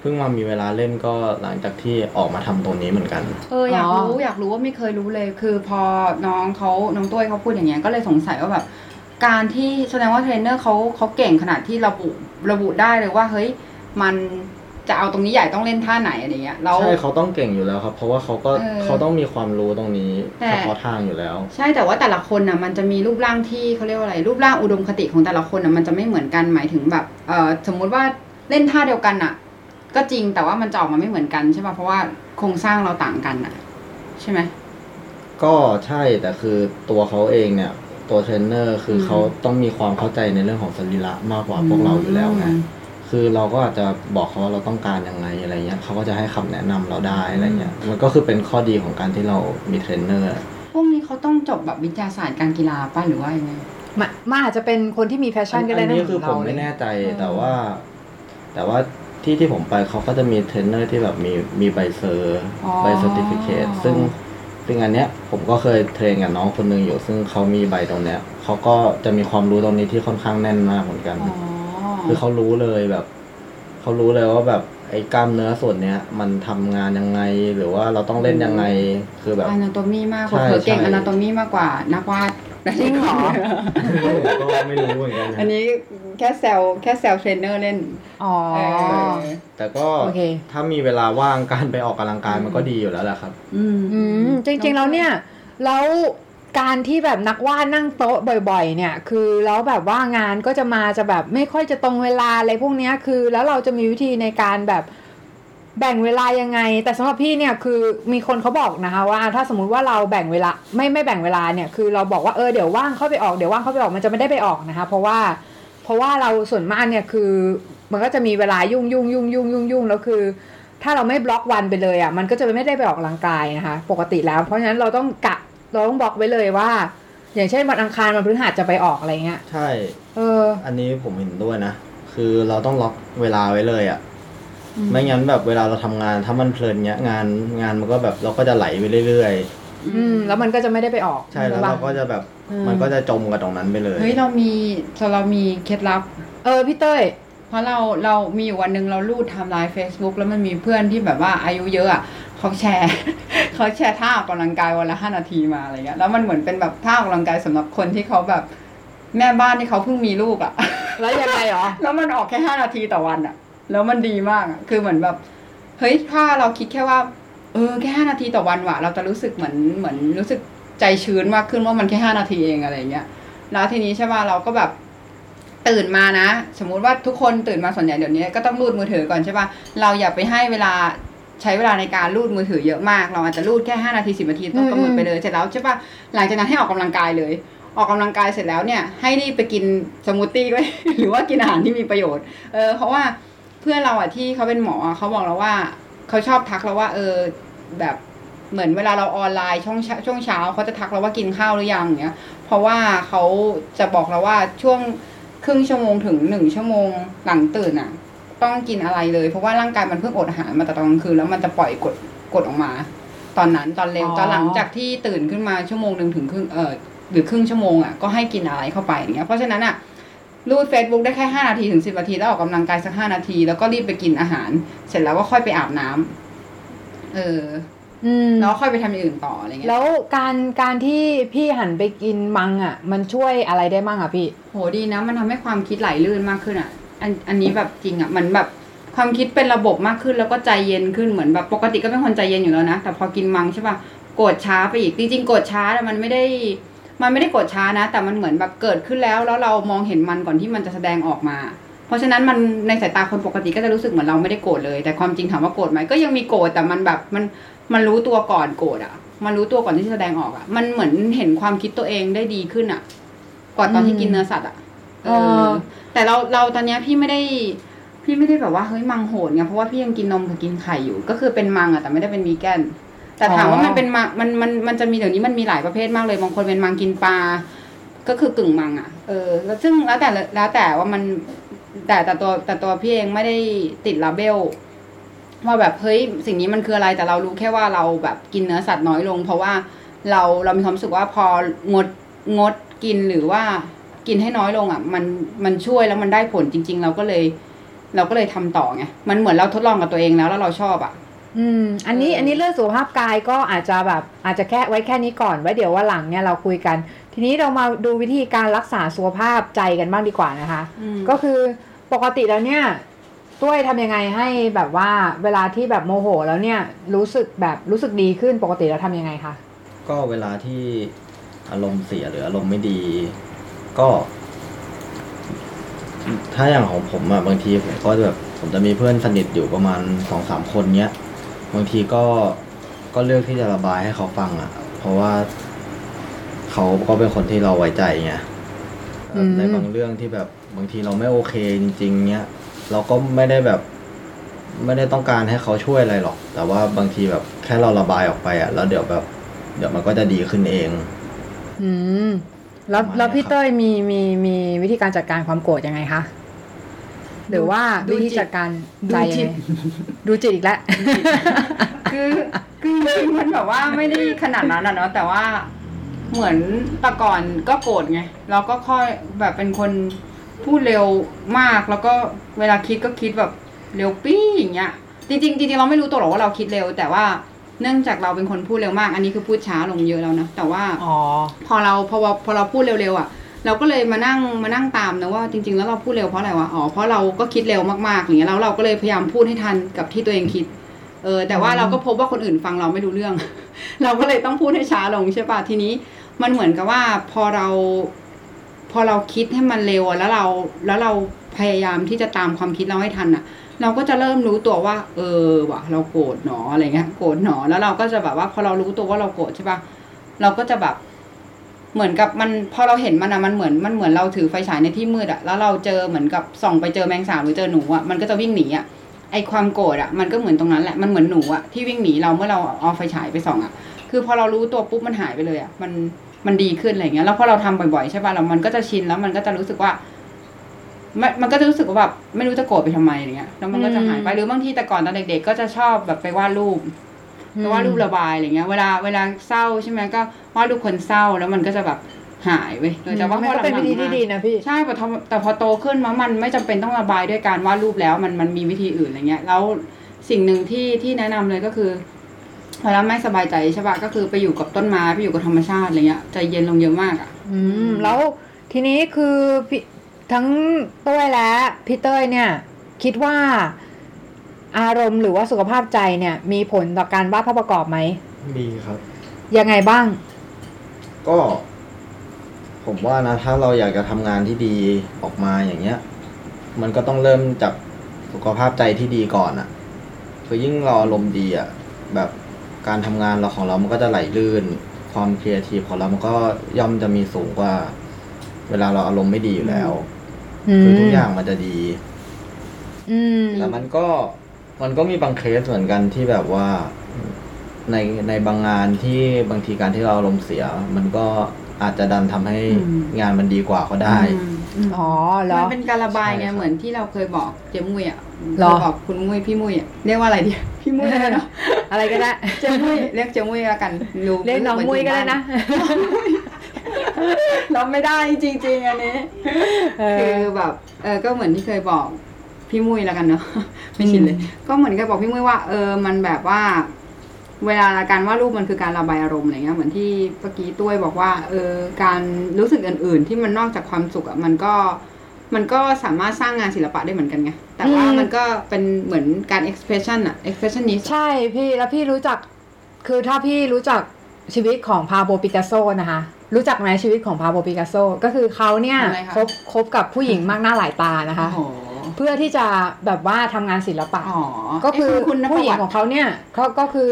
เพิ่งมามีเวลาเล่นก็หลังจากที่ออกมาทำตรงนี้เหมือนกัน เอออยากอ๋อรู้อยากรู้ว่าไม่เคยรู้เลย คือพอน้องเขาน้องตุ้ยเขาพูดอย่างเงี้ยก็เลยสงสัยว่าแบบการที่แสดงว่าเทรนเนอร์เขาเขาเก่งขนาดที่ระบุระบุได้เลยว่าเฮ้ยมันจะเอาตรงนี้ใหญ่ต้องเล่นท่าไหนอะไรเงี้ยแล้วใช่เขาต้องเก่งอยู่แล้วครับ เพราะว่าเขาก็เออเขาต้องมีความรู้ตรงนี้แต่เฉพาะทางอยู่แล้ว ใช่แต่ว่าแต่ละคนน่ะมันจะมีรูปร่างที่เขาเรียกว่าอะไร รูปร่างอุดมคติของแต่ละคนน่ะมันจะไม่เหมือนกันหมายถึงแบบเออสมมุติว่าเล่นท่าเดียวกันน่ะ ก็จริงแต่ว่ามันจะออกมาไม่เหมือนกันใช่ป่ะเพราะว่าโครงสร้างเราต่างกันน่ะใช่ไหมก็ใช่แต่คือตัวเขาเองเนี่ย ตัวเทรนเนอร์คืออมเขาต้องมีความเข้าใจในเรื่องของสรีระมากกว่าพวกเราอยู่แล้วไงอืมคือเราก็อาจจะบอกเขาว่าเราต้องการยังไงอะไรเงี้ยเขาก็จะให้คำแนะนำเราได้อะไรเงี้ยมันก็คือเป็นข้อดีของการที่เรามีเทรนเนอร์พวกนี้เขาต้องจบแบบวิทยาศาสตร์การกีฬาป่ะหรือว่ายังไงมันมันอาจจะเป็นคนที่มี passion ก็ได้อันนะนี้คือเหผมืมนเราไม่เลยแน่ใจเออแต่ว่า แต่ว่า ที่ที่ผมไปเขาก็จะมีเทรนเนอร์ที่แบบมีมีใบ cer อ๋อ ใบ certificate ซึ่งซึ่งอันเนี้ยผมก็เคย train กับน้องคนหนึ่งอยู่ ซึ่งเขามีใบตรงเนี้ยเขาก็จะมีความรู้ตรงนี้ที่ค่อนข้างแน่นมากเหมือนกัน อ๋อคือเขารู้เลยแบบเขารู้เลยว่าแบบไอ้กล้ามเนื้อส่วนเนี้ย มันทำงานยังไงหรือว่าเราต้องเล่นยังไงคือแบบ ana tomy มากใช่เผลอๆเก่งใช่ anatomy มากกว่านักวาด จริงเหรอผมก็ไม่รู้เหมือนกันนะอันนี้แค่แซวแค่แซวเทรนเนอร์เล่น อ๋อเออแต่ก็โอเคถ้ามีเวลาว่างการไปออกกำลังกายมันก็ดีอยู่แล้วแหละครับอืมอืมจริงๆแล้วเนี่ยแล้วการที่แบบนักวาดนั่งโต๊ะบ่อย ๆ เนี่ย คือแล้วแบบว่างานก็จะมาจะแบบไม่ค่อยจะตรงเวลาอะไรพวกเนี้ยคือ แล้วเราจะมีวิธีในการแบบ แบ่งเวลายังไง แต่สำหรับพี่เนี่ยคือมีคนเขาบอกนะคะว่าถ้าสมมุติว่าเราแบ่งเวลาไม่ไม่แบ่งเวลาเนี่ยคือเราบอกว่าเออเดี๋ยวว่างเข้าไปออกเดี๋ยวว่างเข้าไปออกมันจะไม่ได้ไปออกนะคะเพราะว่าเพราะว่าเราส่วนมากเนี่ยคือมันก็จะมีเวลายุ่งยุ่งยุ่งยุ่งยุ่งยุ่งแล้วคือ ถ้าเราไม่บล็อกวันไปเลยอะมันก็จะไม่ได้ไปออกกำลังกายนะคะปกติแล้วเพราะฉะนั้นเราต้องกะเราต้องบล็อกไว้เลยว่า อย่างเช่นวันอังคารวันพฤหัสจะไปออกอะไรเงี้ยใช่ เออ อันนี้ผมเห็นด้วยนะคือเราต้องล็อกเวลาไว้เลยอะ่ะ ไม่งั้นแบบเวลาเราทำงานถ้ามันเพลินเนี้ยงานงานมันก็แบบเราก็จะไหลไปเรื่อยอืมแล้วมันก็จะไม่ได้ไปออกๆใช่แล้วเราก็จะแบบอืมมันก็จะจมกับตรงนั้นไปเลยเฮ้ยเรามีเรามีเคล็ดลับ เออพี่เต้ยเพราะเราเรามีอยู่วันหนึ่งเรารูด timeline Facebook แล้วมันมีเพื่อนที่แบบว่าอายุเยอะอะเขาแชร์เขาแชร์ท่าออกกำลังกายวันละห้านาทีมาอะไรเงี้ยแล้วมันเหมือนเป็นแบบท่าออกกำลังกายสำหรับคนที่เขาแบบแม่บ้านที่เขาเพิ่งมีลูกอะ แล้วยังไงเหรอแล้วมันออกแค่ห้านาทีต่อวันอะ แล้วมันดีมากอะคือเหมือนแบบ เฮ้ยถ้าเราคิดแค่ว่า เออแค่ห้านาทีต่อวันว่ะ เราจะรู้สึกเหมือนเหมือนรู้สึกใจชื้นมากขึ้นว่ามันแค่ห้านาทีเองอะไรเงี้ยแล้วทีนี้ใช่ป่ะเราก็แบบตื่นมานะ สมมุติว่าทุกคนตื่นมาส่วนใหญ่เดี๋ยวนี้ก็ต้องรูดมือถือก่อนใช่ป่ะเราอย่าไปให้เวลาใช้เวลาในการรูดมือถือเยอะมาก เราอาจจะรูดแค่ห้านาทีสิบนาทีต้องกำหนดไปเลยเสร็จแล้วใช่ป่ะหลังจากนั้นให้ออกกำลังกายเลย ออกกำลังกายเสร็จแล้วเนี่ยให้รีบไปกินสมูทตี้ไว้หรือว่ากินอาหารที่มีประโยชน์เออเพราะว่า เพื่อนเราอะที่เขาเป็นหมอเขาบอกเราว่าเขาชอบทักเราว่าเออแบบเหมือนเวลาเราออนไลน์ช่วงช่วงเช้าเขาจะทักเราว่ากินข้าวหรือยังเงี้ย เพราะว่าเขาจะบอกเราว่าช่วงครึ่งชั่วโมงถึงหนึ่งชั่วโมงหลังตื่นอะ ต้องกินอะไรเลย เพราะว่าร่างกายมันเพิ่งอดอาหารมาแต่ตอนกลางคืนแล้วมันจะปล่อยกรดกดออกมา ตอนนั้นตอนเร็วตอนหลังจากที่ตื่นขึ้นมาชั่วโมงหนึ่งถึงครึ่งเออหรือครึ่งชั่วโมงอะก็ให้กินอะไรเข้าไปอย่างเงี้ยเพราะฉะนั้นอะ รูด Facebook ได้แค่ห้านาทีถึงสิบนาที แล้วออกกำลังกายสักห้านาที แล้วก็รีบไปกินอาหาร เสร็จแล้วก็ค่อยไปอาบน้ำเอออืมแล้วค่อยไปทำอย่างอื่นต่ออะไรเงี้ยแล้วการการที่พี่หันไปกินมังอะ มันช่วยอะไรได้บ้างอะพี่ โหดีนะ มันทำให้ความคิดไหลลื่นมากขึ้นอะ อันอันนี้แบบจริงอะมันแบบความคิดเป็นระบบมากขึ้นแล้วก็ใจเย็นขึ้นเหมือนแบบปกติก็เป็นคนใจเย็นอยู่แล้วนะแต่พอกินมังใช่ป่ะโกรธช้าไปอีกจริงๆโกรธช้าแต่มันไม่ได้ มันไม่ได้โกรธช้านะ แต่มันเหมือนแบบเกิดขึ้นแล้ว แล้วเรามองเห็นมันก่อนที่มันจะแสดงออกมา เพราะฉะนั้นมันในสายตาคนปกติก็จะรู้สึกเหมือนเราไม่ได้โกรธเลย แต่ความจริงถามว่าโกรธไหมก็ยังมีโกรธแต่มันแบบมันมันรู้ตัวก่อนโกรธอะ มันรู้ตัวก่อนที่จะแสดงออกอะ มันเหมือนเห็นความคิดตัวเองได้ดีขึ้นอะ ก่อนตอนที่กินเนื้อสัตว์อะเอเอออแต่เราเราตอนเนี้ยพี่ไม่ได้ พี่ไม่ได้แบบว่าเฮ้ยมังโหดไงเพราะว่าพี่ยังกินนมกับกินไข่อยู่ ก็คือเป็นมังอะแต่ไม่ได้เป็นวีแกน แต่ถามว่าอ๋อมันเป็นมังมันมันมันจะมีเดี๋ยวนี้มันมีหลายประเภทมากเลยบางคนเป็นมังกินปลาก็คือกึ่งมังอะเออแล้วซึ่งแล้วแต่แล้วแต่ว่ามันแต่แต่ตัวแต่ตัวพี่เองไม่ได้ติดลาเบลว่าแบบเฮ้ยสิ่งนี้มันคืออะไรแต่เรารู้แค่ว่าเราแบบกินเนื้อสัตว์น้อยลง เพราะว่าเราเรามีความรู้สึกว่าพองดงดกินหรือว่ากินให้น้อยลงอะ มันมันช่วยแล้วมันได้ผลจริง ๆ เราก็เลย เราก็เลยทำต่อไงมันเหมือนเราทดลองกับตัวเองแล้วแล้วเราชอบอะ อืมอันนี้เอออัอันนี้เรื่องสุขภาพกายก็อาจจะแบบอาจจะแค่ไว้แค่นี้ก่อนไว้เดี๋ยวว่าหลังเนี่ยเราคุยกัน ทีนี้เรามาดูวิธีการรักษาสุขภาพใจกันบ้างดีกว่านะคะ ก็คือปกติแล้วเนี่ยต้วยทำยังไงให้แบบว่าเวลาที่แบบโมโห แล้วเนี่ยรู้สึกแบบรู้สึกดีขึ้นปกติแล้วทำยังไงคะก็เวลาที่อารมณ์เสียหรืออารมณ์ไม่ดี ก็ ถ้าอย่างของผมอะบางทีผมก็แบบผมจะมีเพื่อนสนิทอยู่ประมาณสองสามคนเนี้ย บางทีก็ก็เลือกที่จะระบายให้เขาฟังอะเพราะว่า เขาก็เป็นคนที่เราไว้ใจไงเอ่ออืม ในบางเรื่องที่แบบบางทีเราไม่โอเคจริง ๆเนี้ยเราก็ไม่ได้แบบ ไม่ได้ต้องการให้เขาช่วยอะไรหรอก แต่ว่าบางทีแบบแค่เราระบายออกไปอะแล้วเดี๋ยวแบบ เดี๋ยวมันก็จะดีขึ้นเอง อืมแล้วประมาณแล้วพี่เนี้ยครับ เต้ยมีมีมีวิธีการจัดการความโกรธยังไงคะ หรือว่าดูวิธีจิตจัดการดูใจจิยังตไงดูจิตอีกแล้วคือคือจริงๆมันแบบว่าไม่ได้ขนาดนั้นอะเนาะแต่ว่าเหมือนแต่ก่อนก็โกรธไงเราก็ค่อยแบบเป็นคนพูดเร็วมากแล้วก็เวลาคิดก็คิดแบบเร็วปี้อย่างเงี้ยจริงๆจริงๆเราไม่รู้ตัวหรอกว่าเราคิดเร็ว แต่ว่าเนื่องจากเราเป็นคนพูดเร็วมาก อันนี้คือพูดช้าลงเยอะแล้วนะแต่ว่าอ๋อพอเราพอเราพอเราพูดเร็วๆอะ เราก็เลยมานั่งมานั่งตามนะว่าจริง ๆ แล้วเราพูดเร็วเพราะอะไรวะอ๋อเพราะเราก็คิดเร็วมากๆอย่างเงี้ยแล้วเราก็เลยพยายามพูดให้ทันกับที่ตัวเองคิดเออแต่ว่าเราก็พบว่าคนอื่นฟังเราไม่รู้เรื่อง เราก็เลยต้องพูดให้ช้าลงใช่ป่ะทีนี้ มันเหมือนกับว่าพอเรา พอเราคิดให้มันเร็วอะแล้วเราแล้วเราพยายามที่จะตามความคิดเราให้ทันอะ เราก็จะเริ่มรู้ตัวว่า เออว่ะ เราโกรธหนออะไรเงี้ยโกรธหนอแล้วเราก็จะแบบว่าพอเรารู้ตัวว่าเราโกรธใช่ป่ะเราก็จะแบบ เหมือนกับมันพอเราเห็นมันอะมันเหมือนมันเหมือนเราถือไฟฉายในที่มืดอะแล้วเราเจอเหมือนกับส่องไปเจอแมงสาบหรือเจอหนูอะมันก็จะวิ่งหนีอะไอความโกรธอะมันก็เหมือนตรงนั้นแหละมันเหมือนหนูอะที่วิ่งหนีเราเมื่อเราเอาไฟฉายไปส่องอะคือพอเรารู้ตัวปุ๊บมันหายไปเลยอะมันมันดีขึ้นอะไรเงี้ยแล้วพอเราทำบ่อยๆใช่ป่ะแล้วมันก็จะชินแล้วมันก็จะรู้สึกว่ามันมันก็จะรู้สึกว่าแบบไม่รู้จะโกรธไปทำไมอะไรเงี้ยแล้วมันก็จะหายไปหรือบางทีแต่ก่อนตอนเด็กๆก็จะชอบแบบไปวาดรูป อืมไปวาดรูประบายอะไรเงี้ย เวลาเวลาเศร้าใช่ไหมก็วาดรูปคนเศร้าแล้วมันก็จะแบบหายไปเลยแต่ว่ามัพนอก็เป็นหลัวิงธีๆที่มาดีนะพี่ใช่แต่พอแต่พอโตขึ้นมามันไม่จำเป็นต้องระบายด้วยการวาดรูปแล้ว มันมันมีวิธีอื่นอะไรเงี้ย แล้วสิ่งหนึ่งที่ที่แนะนำเลยก็คือเวลาไม่สบายใจใช่ปะก็คือไปอยู่กับต้นไม้ไปอยู่กับธรรมชาติอะไรเงี้ยใจเย็นลงเยอะมากอะ อืม แล้วทีนี้คือพี่ทั้งเต้ยและพี่เต้ยเนี่ย คิดว่า อารมณ์หรือว่าสุขภาพใจเนี่ย มีผลต่อการวาดภาพประกอบไหมมีครับ ยังไงบ้าง ก็ ผมว่านะ ถ้าเราอยากจะทำงานที่ดีออกมาอย่างเงี้ย มันก็ต้องเริ่มจากสุขภาพใจที่ดีก่อนอะ่ะคือยิ่งเราอารมณ์ดีอะ่ะแบบการทำงานเราของเรามันก็จะไหลลื่น ความครีเอทีฟของเรามันก็ย่อมจะมีสูงกว่า เวลาเราอารมณ์ไม่ดีอยู่แล้ว คือทุกอย่างมันจะดี อืม แต่มันก็ มันก็มีบางเคสเหมือนกันที่แบบว่าในในบางงานที่บางทีการที่เราอารมณ์เสีย มันก็อาจจะดันทำให้อืมงานมันดีกว่าก็ได้อืมอืมอ๋อเหรมัอนเป็นการระบายไงใช่ครับเหมือนที่เราเคยบอกเจมุ้ยอะหรอเคยบอกคุณมุ้ยพี่มุ้ยอะเรียกว่าอะไรดีพี่มุ้ยแล้วกันเนาะอะไรก็ได้เจมุ้ยเรียกเจมุ้ยแล้วกันรู้เรียกน้องมุ้ยก็ได้นะเราไม่ได้จริงๆอันนี้เอคืออแบบเออก็เหมือนที่เคยบอก พี่มุ้ยแล้วกันเนาะไม่ชินเลย ก็เหมือนเคยบอกพี่มุ้ยว่าเออมันแบบว่า เวลาการวาดรูปมันคือการระบายอารมณ์อะไรเงี้ยเหมือนที่เมื่อกี้ตุ้ยบอกว่าเออการรู้สึกอื่น ๆ ที่มันนอกจากความสุขอะมันก็มันก็สามารถสร้างงานศิลปะได้เหมือนกันไง แต่ว่าอืมมันก็เป็นเหมือนการ expression อะ expressionist ใช่พี่แล้วพี่รู้จัก คือถ้าพี่รู้จักชีวิตของพาโบปิกัสโซนะคะ รู้จักไหมชีวิตของพาโบปิกัสโซ ก็คือเขาเนี่ยอะไรคะคบคบกับผู้หญิงมากหน้าหลายตานะคะโอ้โห เพื่อที่จะแบบว่าทำงานศิลปะอ๋อก็คือเะคุณผู้หญิงประวัติของเขาเนี่ยเขาก็คือ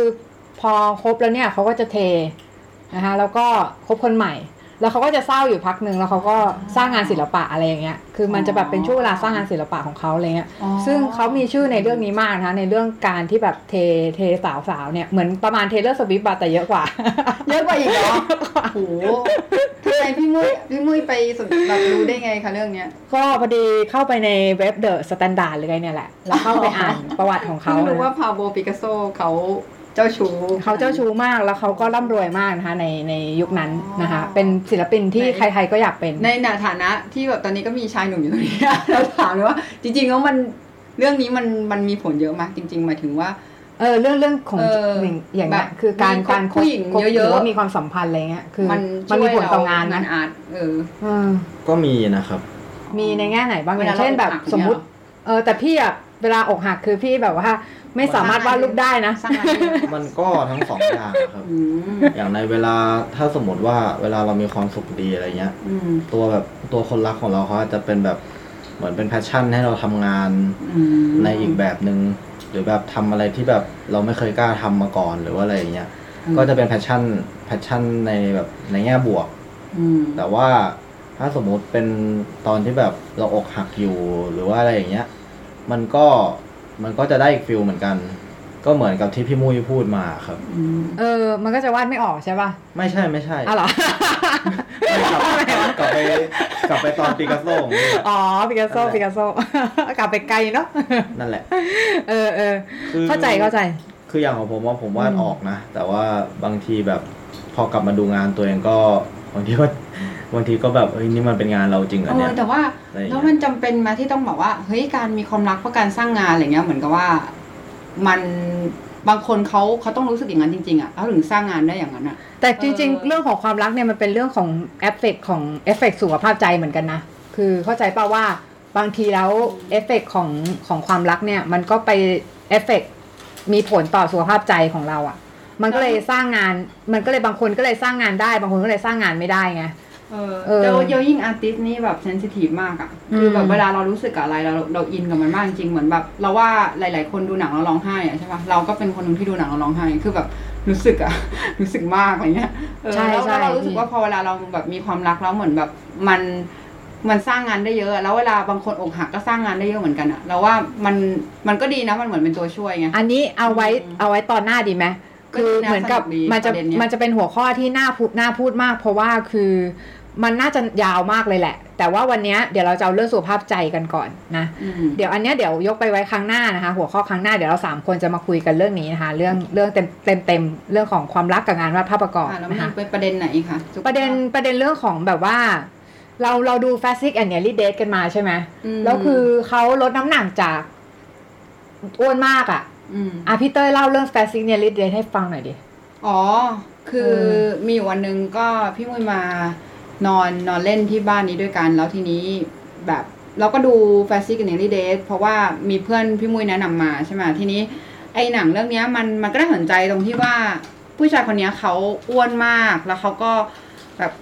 พอคบแล้วเนี่ยเขาก็จะเทนะคะแล้วก็คบคนใหม่ แล้วเขาก็จะเศร้าอยู่พักหนึ่งแล้วเขาก็สร้างงานศิลปะอะไรอย่างเงี้ย คือมันจะแบบเป็นช่วงเวลาสร้างงานศิลปะของเขาอะไรเงี้ยอ๋อซึ่งเขามีชื่อในเรื่องนี้มากนะคะในเรื่องการที่แบบเทเทสาวสาวๆเนี่ยเหมือนประมาณเทเลอร์สวิฟต์แต่เยอะกว่า เยอะกว่าอีกเหรอโอ้โหทำไมพี่มุ้ยพี่มุ้ยไปสนแบบรู้ได้ไงคะเรื่องเนี้ย ก็พอดีเข้าไปในเว็บ The Standard หรือไงเนี่ยแหละ แล้วเข้าไปอ่านประวัติของเขาเพิ่งรู้นะว่าปาโบลปิกัสโซเขา เจ้าชู้เขาเจ้าชู้มากแล้วเขาก็ร่ำรวยมากนะคะในในยุคนั้นนะคะอ๋อเป็นศิลปินที่ในใครๆก็อยากเป็น ในฐานะที่แบบตอนนี้ก็มีชายหนุ่มอยู่ตรงนี้เราถามเลยว่า จริงๆแล้วมันเรื่องนี้มันมันมีผลเยอะมากจริง ๆ หมายถึงว่าเออเรื่องเรื่องของเอออย่างอย่างเงี้ยแบบคือการมีการคบผู้หญิงคบเยอะๆหรือว่ามีความสัมพันธ์อะไรเงี้ยคือมันมันมีผลต่องานงานนะ art เออเออก็มีนะครับ มีในแง่ไหนบ้างเวอลาย่างเช่นแบบเราอกหักสมมติเออแต่พี่อะ เวลาอกหักคือพี่แบบว่า ไม่สามารถวาดรูปได้นะ สร้างงานเยอะมันก็ทั้งสองอย่างครับ อืมอย่างในเวลาถ้าสมมติว่าเวลาเรามีความสุขดีอะไรเงี้ย อืมตัวแบบตัวคนรักของเราเขาอาจจะเป็นแบบเหมือนเป็น passion ให้เราทำงานอืมในอีกแบบหนึ่งหรือแบบทำอะไรที่แบบเราไม่เคยกล้าทำมาก่อนหรือว่าอะไรอย่างเงี้ยก็จะเป็น passion passion ในแบบในแง่บวก อืมแต่ว่าถ้าสมมุติเป็นตอนที่แบบเราอกหักอยู่หรือว่าอะไรอย่างเงี้ย มันก็มันก็จะได้อีก feel เหมือนกัน ก็เหมือนกับที่พี่มุ้ยพูดมาครับอืมเออ มันก็จะวาดไม่ออกใช่ป่ะ ไม่ใช่ไม่ใช่อ้าวเหรอไม่กลับกลับไปกลับไปตอนปิกัสโซของนี่อ๋อปิกัสโซนั่นแหละปิกัสโซกลับไปไกลเนาะนั่นแหละ เออเออคือเข้าใจเข้าใจ คืออย่างของผมว่าผมวาดออกนะ แต่ว่าบางทีแบบพอกลับมาดูงานตัวเองก็บางทีก็ บางทีก็แบบเฮ้ยนี่มันเป็นงานเราจริงเหรเออเนี่อยแต่ว่าอะไรอย่างเงี้ยแล้วมันจำเป็นมาที่ต้องบอกว่าเฮ้ยการมีความรักเพราะการสร้างงานอะไรเงี้ยเหมือนกับว่ามันบางคนเขาเขาต้องรู้สึกอย่างนั้นจริงๆอะเขาถึงสร้างงานได้อย่างนั้นอะ แต่จริงเออ ๆ เรื่องของความรักเนี่ยมันเป็นเรื่องของเอฟเฟกของเอฟเฟกสุขภาพใจเหมือนกันนะ คือเข้าใจป่าว่าบางทีแล้วเอฟเฟกของของความรักเนี่ยมันก็ไปเอฟเฟกมีผลต่อสุขภาพใจของเราอะ่ะ มันก็เลยสร้างงานมันก็เลยบางคนก็เลยสร้างงานได้ บางคนก็เลยสร้างงานไม่ได้ไง เออเออเดี๋ยวเดี๋ยวยิ่ง artist นี่แบบ sensitive มากอะคือแบบอืมเวลาเรารู้สึกกับอะไรเราเราอินกับมันมากจริงเหมือนแบบ เราว่าหลาย ๆ คนดูหนังแล้วร้องไห้อะใช่ปะเราก็เป็นคนหนึ่งที่ดูหนังแล้วร้องไห้คือแบบรู้สึกอะรู้สึกมากอะไรเงี้ยเออใช่แล้วใช่แล้วเรารู้สึกว่าพอเวลาเราแบบมีความรักแล้วเหมือนแบบมันมันสร้างงานได้เยอะ แล้วเวลาบางคนอกหักก็สร้างงานได้เยอะเหมือนกันอะเราว่ามันมันก็ดีนะมันเหมือนเป็นตัวช่วยไงอันนี้เอาไว้อืมเอาไว้ตอนหน้าดีไหมก็คือดีนะเหมือนกับสนุกดีมันจะประเด็นเนี้ยมันจะเป็นหัวข้อที่น่าพูดน่าพูดมาก เพราะว่าคือ มันน่าจะยาวมากเลยแหละ แต่ว่าวันเนี้ยเดี๋ยวเราจะเอาเรื่องสุขภาพใจกันก่อนนะอืมเดี๋ยวอันเนี้ยเดี๋ยวยกไปไว้ครั้งหน้านะคะ หัวข้อครั้งหน้าเดี๋ยวเราสามคนจะมาคุยกันเรื่องนี้นะคะ เรื่องเรื่องเต็มเต็มเต็มเรื่องของความรักกับงานวาดภาพประกอบอะแล้วนะมีคะเป็นประเด็นไหนอีกคะสุขภาพประเด็นประเด็นเรื่องของแบบว่า เราเราดู Fat, Sick and Nearly Dead กันมาใช่ไหมแล้วคือเขาลดน้ำหนักจากอ้วนมากอะอืมอะพี่เต้ยเล่าเรื่อง Fat, Sick Nearly Dead ให้ฟังหน่อยดิอ๋อคือเออมีอยู่วันหนึ่งก็พี่มุ้ยมา นอนนอนเล่นที่บ้านนี้ด้วยกัน แล้วทีนี้แบบเราก็ดู Fat, Sick and Nearly Dead เพราะว่ามีเพื่อนพี่มุ้ยแนะนำมาใช่ไหมทีนี้ไอหนังเรื่องนี้มันมันก็น่าสนใจตรงที่ว่าผู้ชายคนนี้เขาอ้วนมากแล้วเขาก็แบบ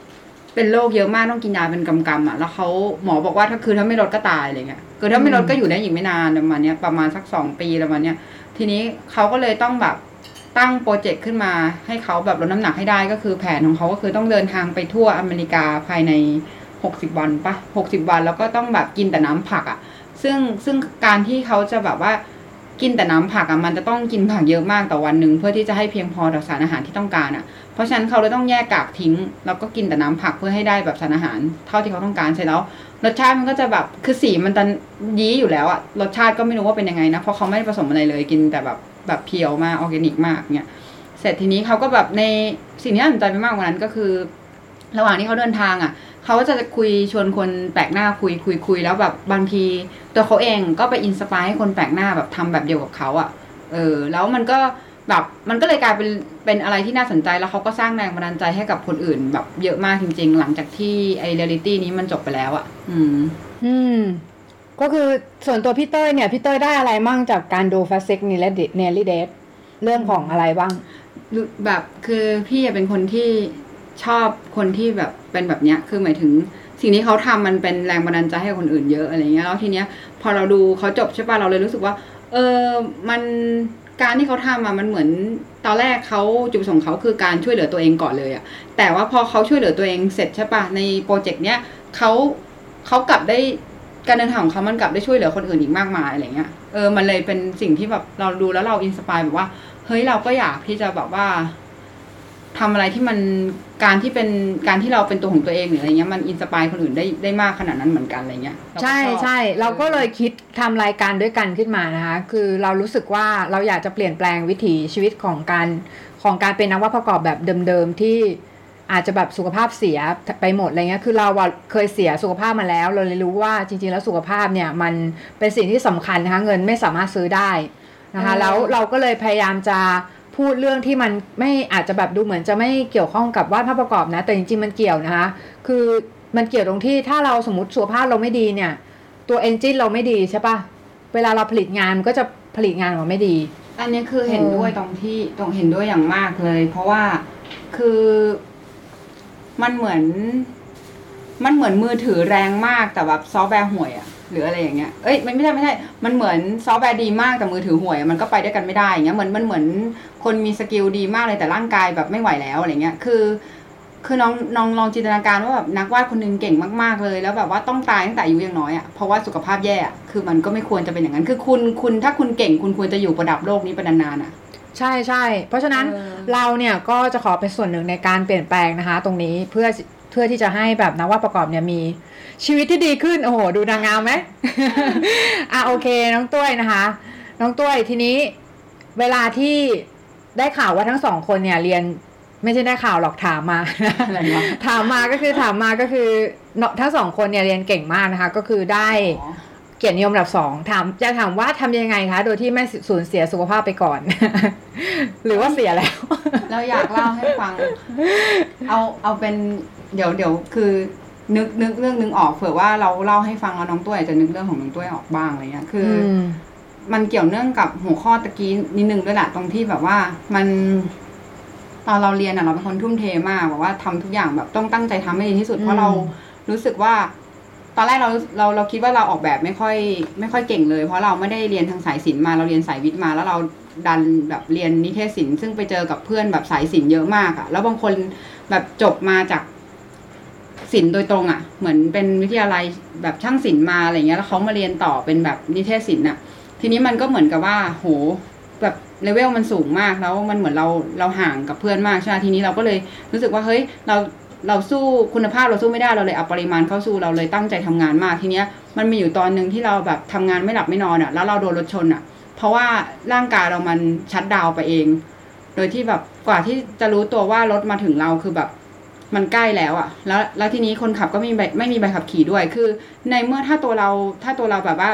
เป็นโรคเยอะมากต้องกินยาเป็นกำกำๆอะแล้วเขาหมอบอกว่าถ้าคือถ้าไม่ลดก็ตายอะไรเงี้ยคือถ้าไม่ลดก็อยู่ได้อีกไม่นานประมาณเนี้ยประมาณสักสองปีประมาณเนี้ยทีนี้เขาก็เลยต้องแบบ ตั้งโปรเจกต์ขึ้นมาให้เขาแบบลดน้ำหนักให้ได้ก็คือแผนของเขาก็คือต้องเดินทางไปทั่วอเมริกาภายใน 60 วันปะ60 วันแล้วก็ต้องแบบกินแต่น้ำผักอะ่ะ ซึ่งซึ่งการที่เขาจะแบบว่ากินแต่น้ำผักอะ่ะมันจะต้องกินผักเยอะมากต่อวันหนึ่งเพื่อที่จะให้เพียงพอต่อสารอาหารที่ต้องการอะ่ะ เพราะฉะนั้นเขาเลยต้องแยกกากทิ้ง แล้วก็กินแต่น้ำผักเพื่อให้ได้แบบสารอาหารเท่าที่เขาต้องการเสร็จแล้วรสชาติมันก็จะแบบคือสีมันจะยี้อยู่แล้วอะรสชาติก็ไม่รู้ว่าเป็นยังไงนะเพราะเขาไม่ได้ผสมอะไรเลยกินแต่แบบ แบบเพียวมากออร์แกนิกมากเนี่ยเสร็จทีนี้เขาก็แบบในสิ่งที่น่าสนใจไปมากกว่านั้นก็คือ ระหว่างที่เขาเดินทางอะเขาก็จะคุยชวนคนแปลกหน้าคุยคุยคุยแล้วแบบบางทีตัวเขาเองก็ไป inspire ให้คนแปลกหน้าแบบทำแบบเดียวกับเขาอะเออแล้วมันก็แบบมันก็เลยกลายเป็นเป็นอะไรที่น่าสนใจแล้วเขาก็สร้างแรงบันดาลใจให้กับคนอื่น แบบเยอะมากจริง ๆ หลังจากที่ไอ้นี้มันจบไปแล้วอะ อืม อืม ก็คือส่วนตัวพี่เต้ยเนี่ยพี่เต้ยได้อะไรมั่งจากการดู Fat, Sick Nearly Dead เรื่องของอะไรบ้าง แบบคือพี่เป็นคนที่ชอบคนที่แบบเป็นแบบเนี้ยคือหมายถึงสิ่งที่เขาทำมันเป็นแรงบันดาลใจให้คนอื่นเยอะอะไรเงี้ยแล้วทีเนี้ยพอเราดูเขาจบใช่ป่ะเราเลยรู้สึกว่า เออมันการที่เขาทำอะมันเหมือนตอนแรกเขาจุดประสงค์เขาคือการช่วยเหลือตัวเองก่อนเลยอะแต่ว่าพอเขาช่วยเหลือตัวเองเสร็จใช่ป่ะใน project เนี้ยเขาเขากลับได้ การเดินทางของเขามันกลับได้ช่วยเหลือคนอื่นอีกมากมายอะไรเงี้ย เออ มันเลยเป็นสิ่งที่แบบเราดูแล้วเรา inspire แบบว่า เฮ้ย เราก็อยากที่จะแบบว่าทำอะไรที่มัน การที่เป็น การที่เราเป็นตัวของตัวเองหรืออะไรเงี้ย มันอินสปายคนอื่นได้ได้มากขนาดนั้นเหมือนกันอะไรเงี้ยเราก็ใช่ชอบใช่ เราก็เลยคิดทำรายการด้วยกันขึ้นมานะคะ คือเรารู้สึกว่าเราอยากจะเปลี่ยนแปลงวิถีชีวิตของการของการเป็นนักวาดประกอบแบบเดิมๆที่ อาจจะแบบสุขภาพเสียไปหมดอะไรเงี้ย คือเราอะเคยเสียสุขภาพมาแล้ว เราเลยรู้ว่าจริง ๆ แล้วสุขภาพเนี่ยมันเป็นสิ่งที่สำคัญนะคะเงินไม่สามารถซื้อได้นะคะเออแล้วเราก็เลยพยายามจะพูดเรื่องที่มันไม่อาจจะแบบดูเหมือนจะไม่เกี่ยวข้องกับวาดภาพประกอบนะ แต่จริงๆมันเกี่ยวนะคะ คือมันเกี่ยวตรงที่ถ้าเราสมมติสุขภาพเราไม่ดีเนี่ย ตัวเอนจินเราไม่ดีใช่ปะเวลาเราผลิตงานมันก็จะผลิตงานออกมาไม่ดี อันนี้คือเห็นเออด้วยตรงที่ตรงเห็นด้วยอย่างมากเลย เพราะว่าคือ มันเหมือน มันเหมือนมือถือแรงมากแต่แบบซอฟต์แวร์ห่วยอะหรืออะไรอย่างเงี้ย เอ้ยไม่ไม่ใช่ไม่ใช่ มันเหมือนซอฟต์แวร์ดีมากแต่มือถือห่วย มันก็ไปด้วยกันไม่ได้อย่างเงี้ยเหมือนมันเหมือนคนมี skill ดีมากเลยแต่ร่างกายแบบไม่ไหวแล้วอะไรเงี้ย คือ คือน้องน้องลองจินตนาการว่าแบบนักวาดคนหนึงเก่งมากๆเลย แล้วแบบว่าต้องตายตั้งแต่อายุยังน้อยอะ่ะเพราะว่าสุขภาพแย่อะคือมันก็ไม่ควรจะเป็นอย่างนั้น คือคุณคุณถ้าคุณเก่งคุณควรจะอยู่ประดับโลกนี้ไปนานๆอะ ใช่ใช่ เพราะฉะนั้นเออ เราเนี่ยก็จะขอเป็นส่วนหนึ่งในการเปลี่ยนแปลงนะคะ ตรงนี้เพื่อเพื่อที่จะให้แบบนักวาดประกอบเนี่ยมีชีวิตที่ดีขึ้น โอ้โห ดูนางงามไหม อะโอเค น้องต้วยนะคะ น้องต้วยทีนี้เวลาที่ได้ข่าวว่าทั้งสองคนเนี่ยเรียนไม่ใช่ได้ข่าวหรอกถามมา อะไรวะ ถามมาก็คือถามมาก็คือเนาะทั้งสองคนเนี่ยเรียนเก่งมากนะคะ ก็คือได้ อ๋อเกียรตินิยมอันดับสองถามจะถามว่าทำยังไงคะ โดยที่ไม่สูญเสียสุขภาพไปก่อน หรือว่าเสียแล้ว เราอยากเล่าให้ฟัง เอาเอาเป็นเดี๋ยวเดี๋ยวคือนึกนึกเรื่องนึงออกเผื่อว่าเราเล่าให้ฟังแล้วน้องตุ้ยอาจจะนึกเรื่องของน้องตุ้ยออกบ้างอะไรเงี้ย คืออมมันเกี่ยวเนื่องกับหัวข้อตะกี้นิดนึงด้วยแหละตรงที่แบบว่ามันตอนเราเรียนอะเราเป็นคนทุ่มเทมากแบบว่าทำทุกอย่างแบบต้องตั้งใจทำให้ดีที่สุดเพราะเรารู้สึกว่า ตอนแรกเราเราเราคิดว่าเราออกแบบไม่ค่อยไม่ค่อยเก่งเลย เพราะเราไม่ได้เรียนทางสายศิลป์มาเราเรียนสายวิทย์มา แล้วเราดันแบบเรียนนิเทศศิลป์ซึ่งไปเจอกับเพื่อนแบบสายศิลป์เยอะมากอะแล้วบางคนแบบจบมาจากศิลป์โดยตรงอะเหมือนเป็นวิทยาลัยแบบช่างศิลป์มาอะไรเงี้ยแล้วเขามาเรียนต่อเป็นแบบนิเทศศิลป์อะทีนี้มันก็เหมือนกับว่า โหแบบเลเวลมันสูงมากแล้วมันเหมือนเราเราห่างกับเพื่อนมากใช่ไหมทีนี้เราก็เลยรู้สึกว่าเฮ้ยเรา เราสู้คุณภาพเราสู้ไม่ได้เราเลยเอาปริมาณเข้าสู้เราเลยตั้งใจทำงานมากทีเนี้ยมันมีอยู่ตอนหนึ่งที่เราแบบทำงานไม่หลับไม่นอนอะ แล้วเราโดนรถชนอะ เพราะว่าร่างกายเรามันชัดดาวไปเอง โดยที่แบบกว่าที่จะรู้ตัวว่ารถมาถึงเราคือแบบมันใกล้แล้วอะแล้วแล้วทีนี้คนขับก็ไม่มีใบไม่มีใบขับขี่ด้วย คือ ในเมื่อถ้าตัวเราถ้าตัวเราแบบว่า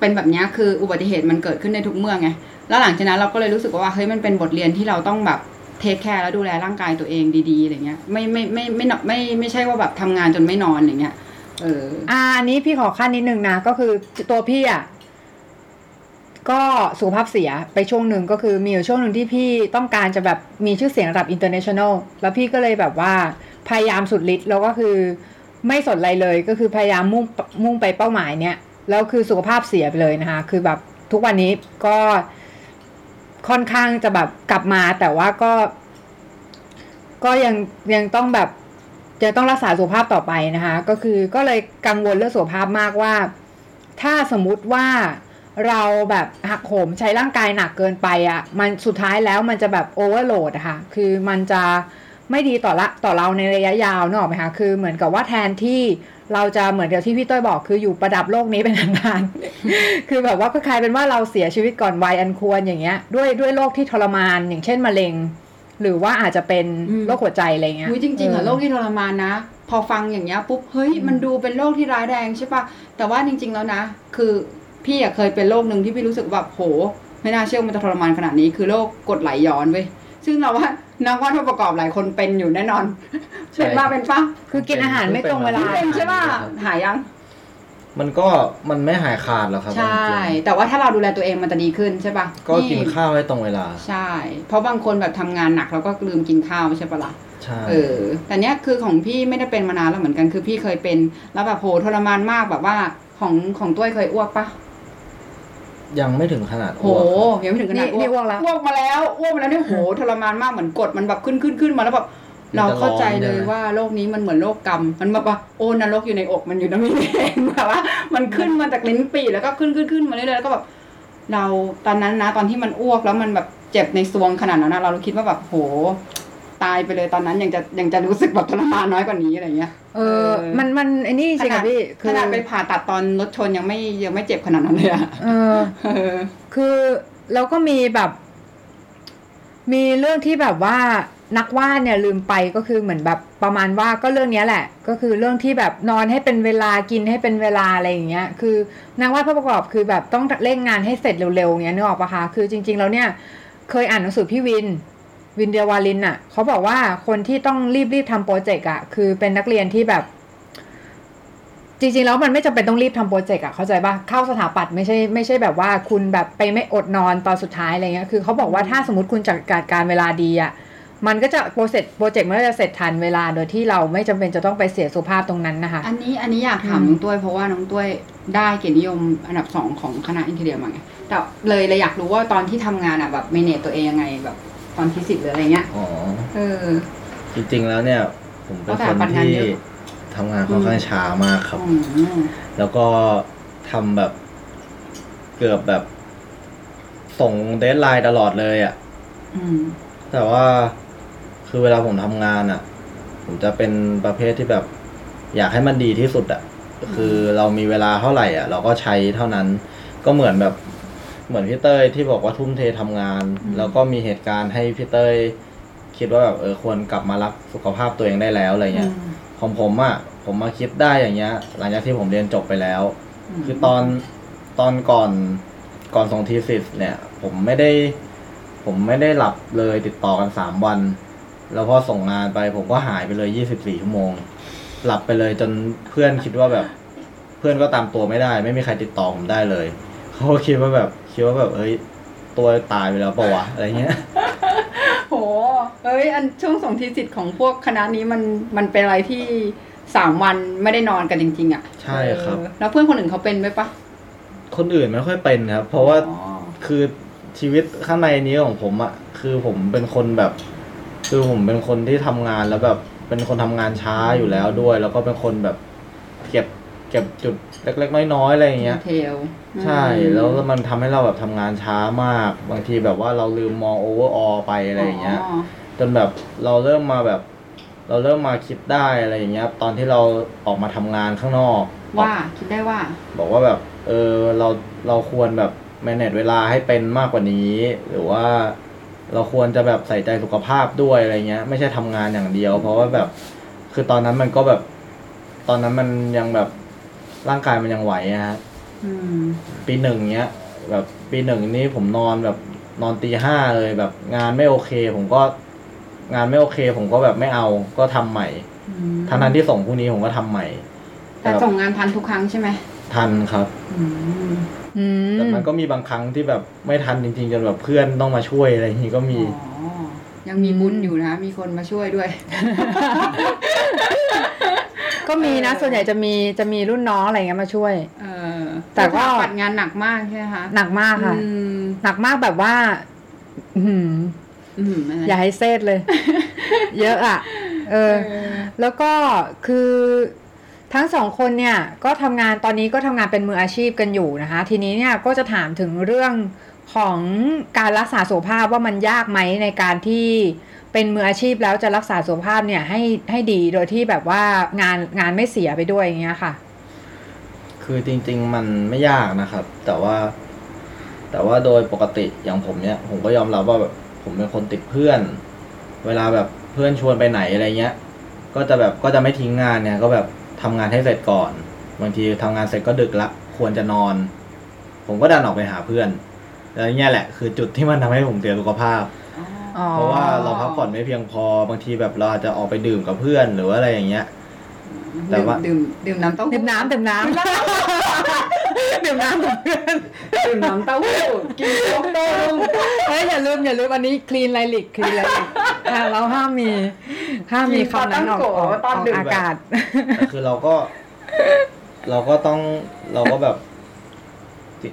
เป็นแบบนี้คืออุบัติเหตุมันเกิดขึ้นในทุกเมื่อไงแล้วหลังจากนั้นเราก็เลยรู้สึกว่าเฮ้ยมันเป็นบทเรียนที่เราต้องแบบ เทคแคร์แล้วดูแลร่างกายตัวเองดีๆอะไรเงี้ยไม่ไม่ไม่ไม่ไม่ไม่ไม่ใช่ว่าแบบทำงานจนไม่นอนอะไรเงี้ยเอออ่าอันนี้พี่ขอขั้นนิดนึงนะก็คือตัวพี่อะก็สุขภาพเสียไปช่วงหนึ่งก็คือมีอยู่ช่วงหนึ่งที่พี่ต้องการจะแบบมีชื่อเสียงระดับ international แล้วพี่ก็เลยแบบว่าพยายามสุดฤทธิ์แล้วก็คือไม่สนอะไรเลยก็คือพยายามมุ่งมุ่งไปเป้าหมายเนี้ยแล้วคือสุขภาพเสียไปเลยนะคะ คือแบบทุกวันนี้ก็ ค่อนข้างจะแบบกลับมาแต่ว่าก็ ก็ยังยังต้องแบบจะต้องรักษาสุขภาพต่อไปนะคะ ก็คือก็เลยกังวลเรื่องสุขภาพมากว่า ถ้าสมมุติว่าเราแบบหักโหมใช้ร่างกายหนักเกินไปอะ่ะ มันสุดท้ายแล้วมันจะแบบโอเวอร์โหลดค่ะ คือมันจะไม่ดีต่อละต่อเราในระยะยาวนึกออกไหมคะ คือเหมือนกับว่าแทนที่ เราจะเหมือนกับที่พี่ต้อยบอกคืออยู่ประดับโลกนี้เป็นนานๆคือแบบว่าก็กลายเป็นว่าเราเสียชีวิตก่อนวัยอันควรอย่างเงี้ย ด้วยด้วยโรคที่ทรมานอย่างเช่นมะเร็ง หรือว่าอาจจะเป็นอืมโรคหัวใจอะไรเงี้ยอุ๊ยจริงๆอะเออโรคที่ทรมานนะ พอฟังอย่างเงี้ยปุ๊บเฮ้ยมันดูเป็นโรคที่ร้ายแรงใช่ปะแต่ว่าจริง ๆแล้วนะ คือพี่อะเคยเป็นโรคหนึ่งที่พี่รู้สึกแบบโห ไม่น่าเชื่อว่ามันจะทรมานขนาดนี้คือโรคกรดไหลย้อนเว้ยซึ่งเราว่า นักวาดผู้ประกอบหลายคนเป็นอยู่แน่นอนใช่ เป็นมาเป็นปะคือกินอาหารไม่ตรงเวลา เป็นใช่ปะหายยัง มันก็มันไม่หายขาดหรอกครับใช่ จริงแต่ว่าถ้าเราดูแลตัวเองมันจะดีขึ้นใช่ปะๆก็กินข้าวให้ตรงเวลา ใช่ เพราะบางคนแบบทำงานหนักแล้วก็ลืมกินข้าวใช่ปะล่ะ ใช่เออ แต่เนี้ยคือของพี่ไม่ได้เป็นมานานแล้วเหมือนกัน คือพี่เคยเป็น แล้วแบบโหทรมานมากแบบว่าของของต้วยเคยอ้วกปะ ยังไม่ถึงขนาดโหอ้วกครับยังไม่ถึงขนาดนี่นี่อ้วกแล้ว อ้วกมาแล้วอ้วกมาแล้วเนี่ยโหทรมานมากเหมือนกดมันแบบขึ้นขึ้นขึ้นมาแล้วแบบเราเข้าใจเลยว่าโรคนี้มันเหมือนโรคกรรม มันแบบว่าโอ้นรกอยู่ในอกมันอยู่ตรงนี้เองแบบว่า มันขึ้นมาจากลิ้นปี่แล้วก็ขึ้นขึ้นขึ้นมาเรื่อยๆแล้วก็แบบเราตอนนั้นนะตอนที่มันอ้วกแล้วมันแบบเจ็บในซวงขนาดนั้นนะเราคิดว่าแบบโห ตายไปเลยตอนนั้นยังจะยังจะรู้สึกแบบทรมานน้อยกว่านี้อะไรเงี้ย เออ มันมันไอ้นี่จริงขนาอะดพี่ขนาดไปผ่าตัดตอนรถชนยังไม่ยังไม่เจ็บขนาดนั้นเลยอะเออเออ คือแล้วก็มีแบบ มีเรื่องที่แบบว่านักวาดเนี่ยลืมไปก็คือเหมือนแบบประมาณว่าก็เรื่องเนี้ยแหละ ก็คือเรื่องที่แบบนอนให้เป็นเวลากินให้เป็นเวลาอะไรอย่างเงี้ย คือนักวาดภาพประกอบคือแบบต้องเร่งงานให้เสร็จเร็วๆเงี้ยนึกออกปะคะคือจริง ๆ แล้วเนี่ย เคยอ่านหนังสือพี่วิน วินทร์ เลียววาริณอะเขาบอกว่าคนที่ต้องรีบๆทำ project อะคือเป็นนักเรียนที่แบบ จริงๆแล้วมันไม่จำเป็นต้องรีบทำ project อะเข้าใจป่ะเข้าสถาปัตย์ไม่ใช่ไม่ใช่แบบว่าคุณแบบไปไม่อดนอนตอนสุดท้ายอะไรเงี้ยคือเขาบอกว่าถ้าสมมติคุณจัดการการเวลาดีอะมันก็จะ project project มันก็จะเสร็จทันเวลาโดยที่เราไม่จำเป็นจะต้องไปเสียสุขภาพตรงนั้นนะคะ อันนี้อันนี้อยากถามอืมน้องต้วยเพราะว่าน้องต้วยได้เกียรตินิยมอันดับสองของคณะ interior มาไงแต่เลยเลยอยากรู้ว่าตอนที่ทำงานอะแบบ manage ตัวเองยังไงแบบ ตอน thesis หรืออะไรเงี้ยอ๋อเออ จริงๆแล้วเนี่ย ผมเป็นเพราะคนแต่ปัญหาที่เยอะทำงานค่อนข้างช้ามากครับอืมแล้วก็ทำแบบเกือบแบบ ส่ง deadline ตลอดเลยอะ่ะอืมแต่ว่าคือเวลาผมทำงานอะ่ะ ผมจะเป็นประเภทที่แบบ อยากให้มันดีที่สุดอะ่ะ คือเรามีเวลาเท่าไหร่อะ เราก็ใช้เท่านั้น ก็เหมือนแบบ เหมือนพี่เต้ยที่บอกว่าทุ่มเททำงาน แล้วก็มีเหตุการณ์ให้พี่เต้ยคิดว่าแบบเออควรกลับมารักสุขภาพตัวเองได้แล้วอะไรเงี้ยของผมอะ่ะผมมาคิดได้อย่างเงี้ย หลังจากที่ผมเรียนจบไปแล้ว คือตอนตอนก่อนก่อนส่งทีสิสเนี่ย ผมไม่ได้ ผมไม่ได้หลับเลยติดต่อกันสามวัน แล้วพอส่งงานไป ผมก็หายไปเลยยี่สิบสี่ชั่วโมง หลับไปเลยจนเพื่อนคิดว่าแบบ เพื่อนก็ตามตัวไม่ได้ ไม่มีใครติดต่อผมได้เลยเขาก็คิดว่าแบบ คิดว่าแบบเอ้ยตัวตายไปแล้วปะวะอะไรเงี้ยโหเอ้ย อันช่วงส่งทีสิทธิ์ของพวกคณะนี้มันมันเป็นอะไรที่สามวันไม่ได้นอนกันจริง ๆ อะใช่ครับ เออแล้วเพื่อนคนอื่นเขาเป็นไหมปะคนอื่นไม่ค่อยเป็นครับ เพราะว่าอ๋อคือชีวิตข้างในนี้ของผมอะคือผมเป็นคนแบบ คือผมเป็นคนที่ทำงานแล้วแบบเป็นคนทำงานช้าอยู่แล้วด้วย แล้วก็เป็นคนแบบ เก็บเก็บจุด เล็กๆน้อยๆอะไรอย่างเงี้ย เทลใช่แล้วมันทำให้เราแบบทำงานช้ามาก บางทีแบบว่าเราลืมมองโอเวอร์ออไปอะไรอย่างเงี้ยจนแบบเราเริ่มมาแบบ เราเริ่มมาคิดได้อะไรอย่างเงี้ย ตอนที่เราออกมาทำงานข้างนอก ว่าคิดได้ว่า บอกว่าแบบ เออเราเราควรแบบ manage เวลาให้เป็นมากกว่านี้ หรือว่าเราควรจะแบบใส่ใจสุขภาพด้วยอะไรเงี้ย ไม่ใช่ทำงานอย่างเดียว เพราะว่าแบบ คือตอนนั้นมันก็แบบ ตอนนั้นมันยังแบบ ร่างกายมันยังไหวอะฮะอืมปีหนึ่งเนี้ย แบบปีหนึ่งนี้ผมนอนแบบนอนตีห้าเลยแบบงานไม่โอเค ผมก็ งานไม่โอเค ผมก็แบบไม่เอาก็ทำใหม่ทั้งนั้นที่ส่งพรุ่งนี้ผมก็ทำใหม่ แต่ส่งงานทันทุกครั้งใช่ไหมทันครับอืมอืมแต่มันก็มีบางครั้งที่แบบไม่ทันจริงๆจนแบบเพื่อนต้องมาช่วยอะไรอย่างนี้ก็มีอ๋อยังมีบุญอยู่นะ มีคนมาช่วยด้วย ก็มีนะ ส่วนใหญ่จะมีจะมีรุ่นน้องอะไรเงี้ยมาช่วย เออ แต่ก็ปัดงานหนักมากใช่ไหมคะหนักมากค่ะอืมหนักมากแบบว่า อื้อหืออืมอะไรอย่าให้เซตเลย เยอะอะเออเออ แล้วก็คือทั้งสองคนเนี่ยก็ทำงานตอนนี้ก็ทำงานเป็นมืออาชีพกันอยู่นะคะ ทีนี้เนี่ยก็จะถามถึงเรื่องของการรักษาสุขภาพว่ามันยากไหมในการที่ เป็นมืออาชีพแล้วจะรักษาสุขภาพเนี่ยให้ให้ดีโดยที่แบบว่างานงานไม่เสียไปด้วยอย่างเงี้ยค่ะ คือจริง ๆ มันไม่ยากนะครับ แต่ว่า แต่ว่าโดยปกติอย่างผมเนี่ย ผมก็ยอมรับว่าแบบผมเป็นคนติดเพื่อน เวลาแบบเพื่อนชวนไปไหนอะไรเงี้ย ก็จะแบบก็จะไม่ทิ้งงานเนี่ย ก็แบบทำงานให้เสร็จก่อนบางทีทำงานเสร็จก็ดึกละควรจะนอน ผมก็ดันออกไปหาเพื่อนแล้วเนี่ยแหละ คือจุดที่มันทำให้ผมเสียสุขภาพ เพราะว่าเราพักผ่อนไม่เพียงพอบางทีแบบเราอาจจะออกไปดื่มกับเพื่อนหรือว่าอะไรอย่างเงี้ย แต่ว่าดื่มดื่มน้ำเต้าหู้ดื่มน้ำดื่มน้ำดื่มน้ำกับเพื่อนดื่มน้ำเต้าหู้กินโจ๊กโต้รุ่งเฮ้ยอย่าลืมอย่าลืมอันนี้คลีนไลลิกคลีนไลลิกเราห้ามมีห้ามมีคำนั้นออกออกออกอากาศแต่คือเราก็เราก็ต้องเราก็แบบ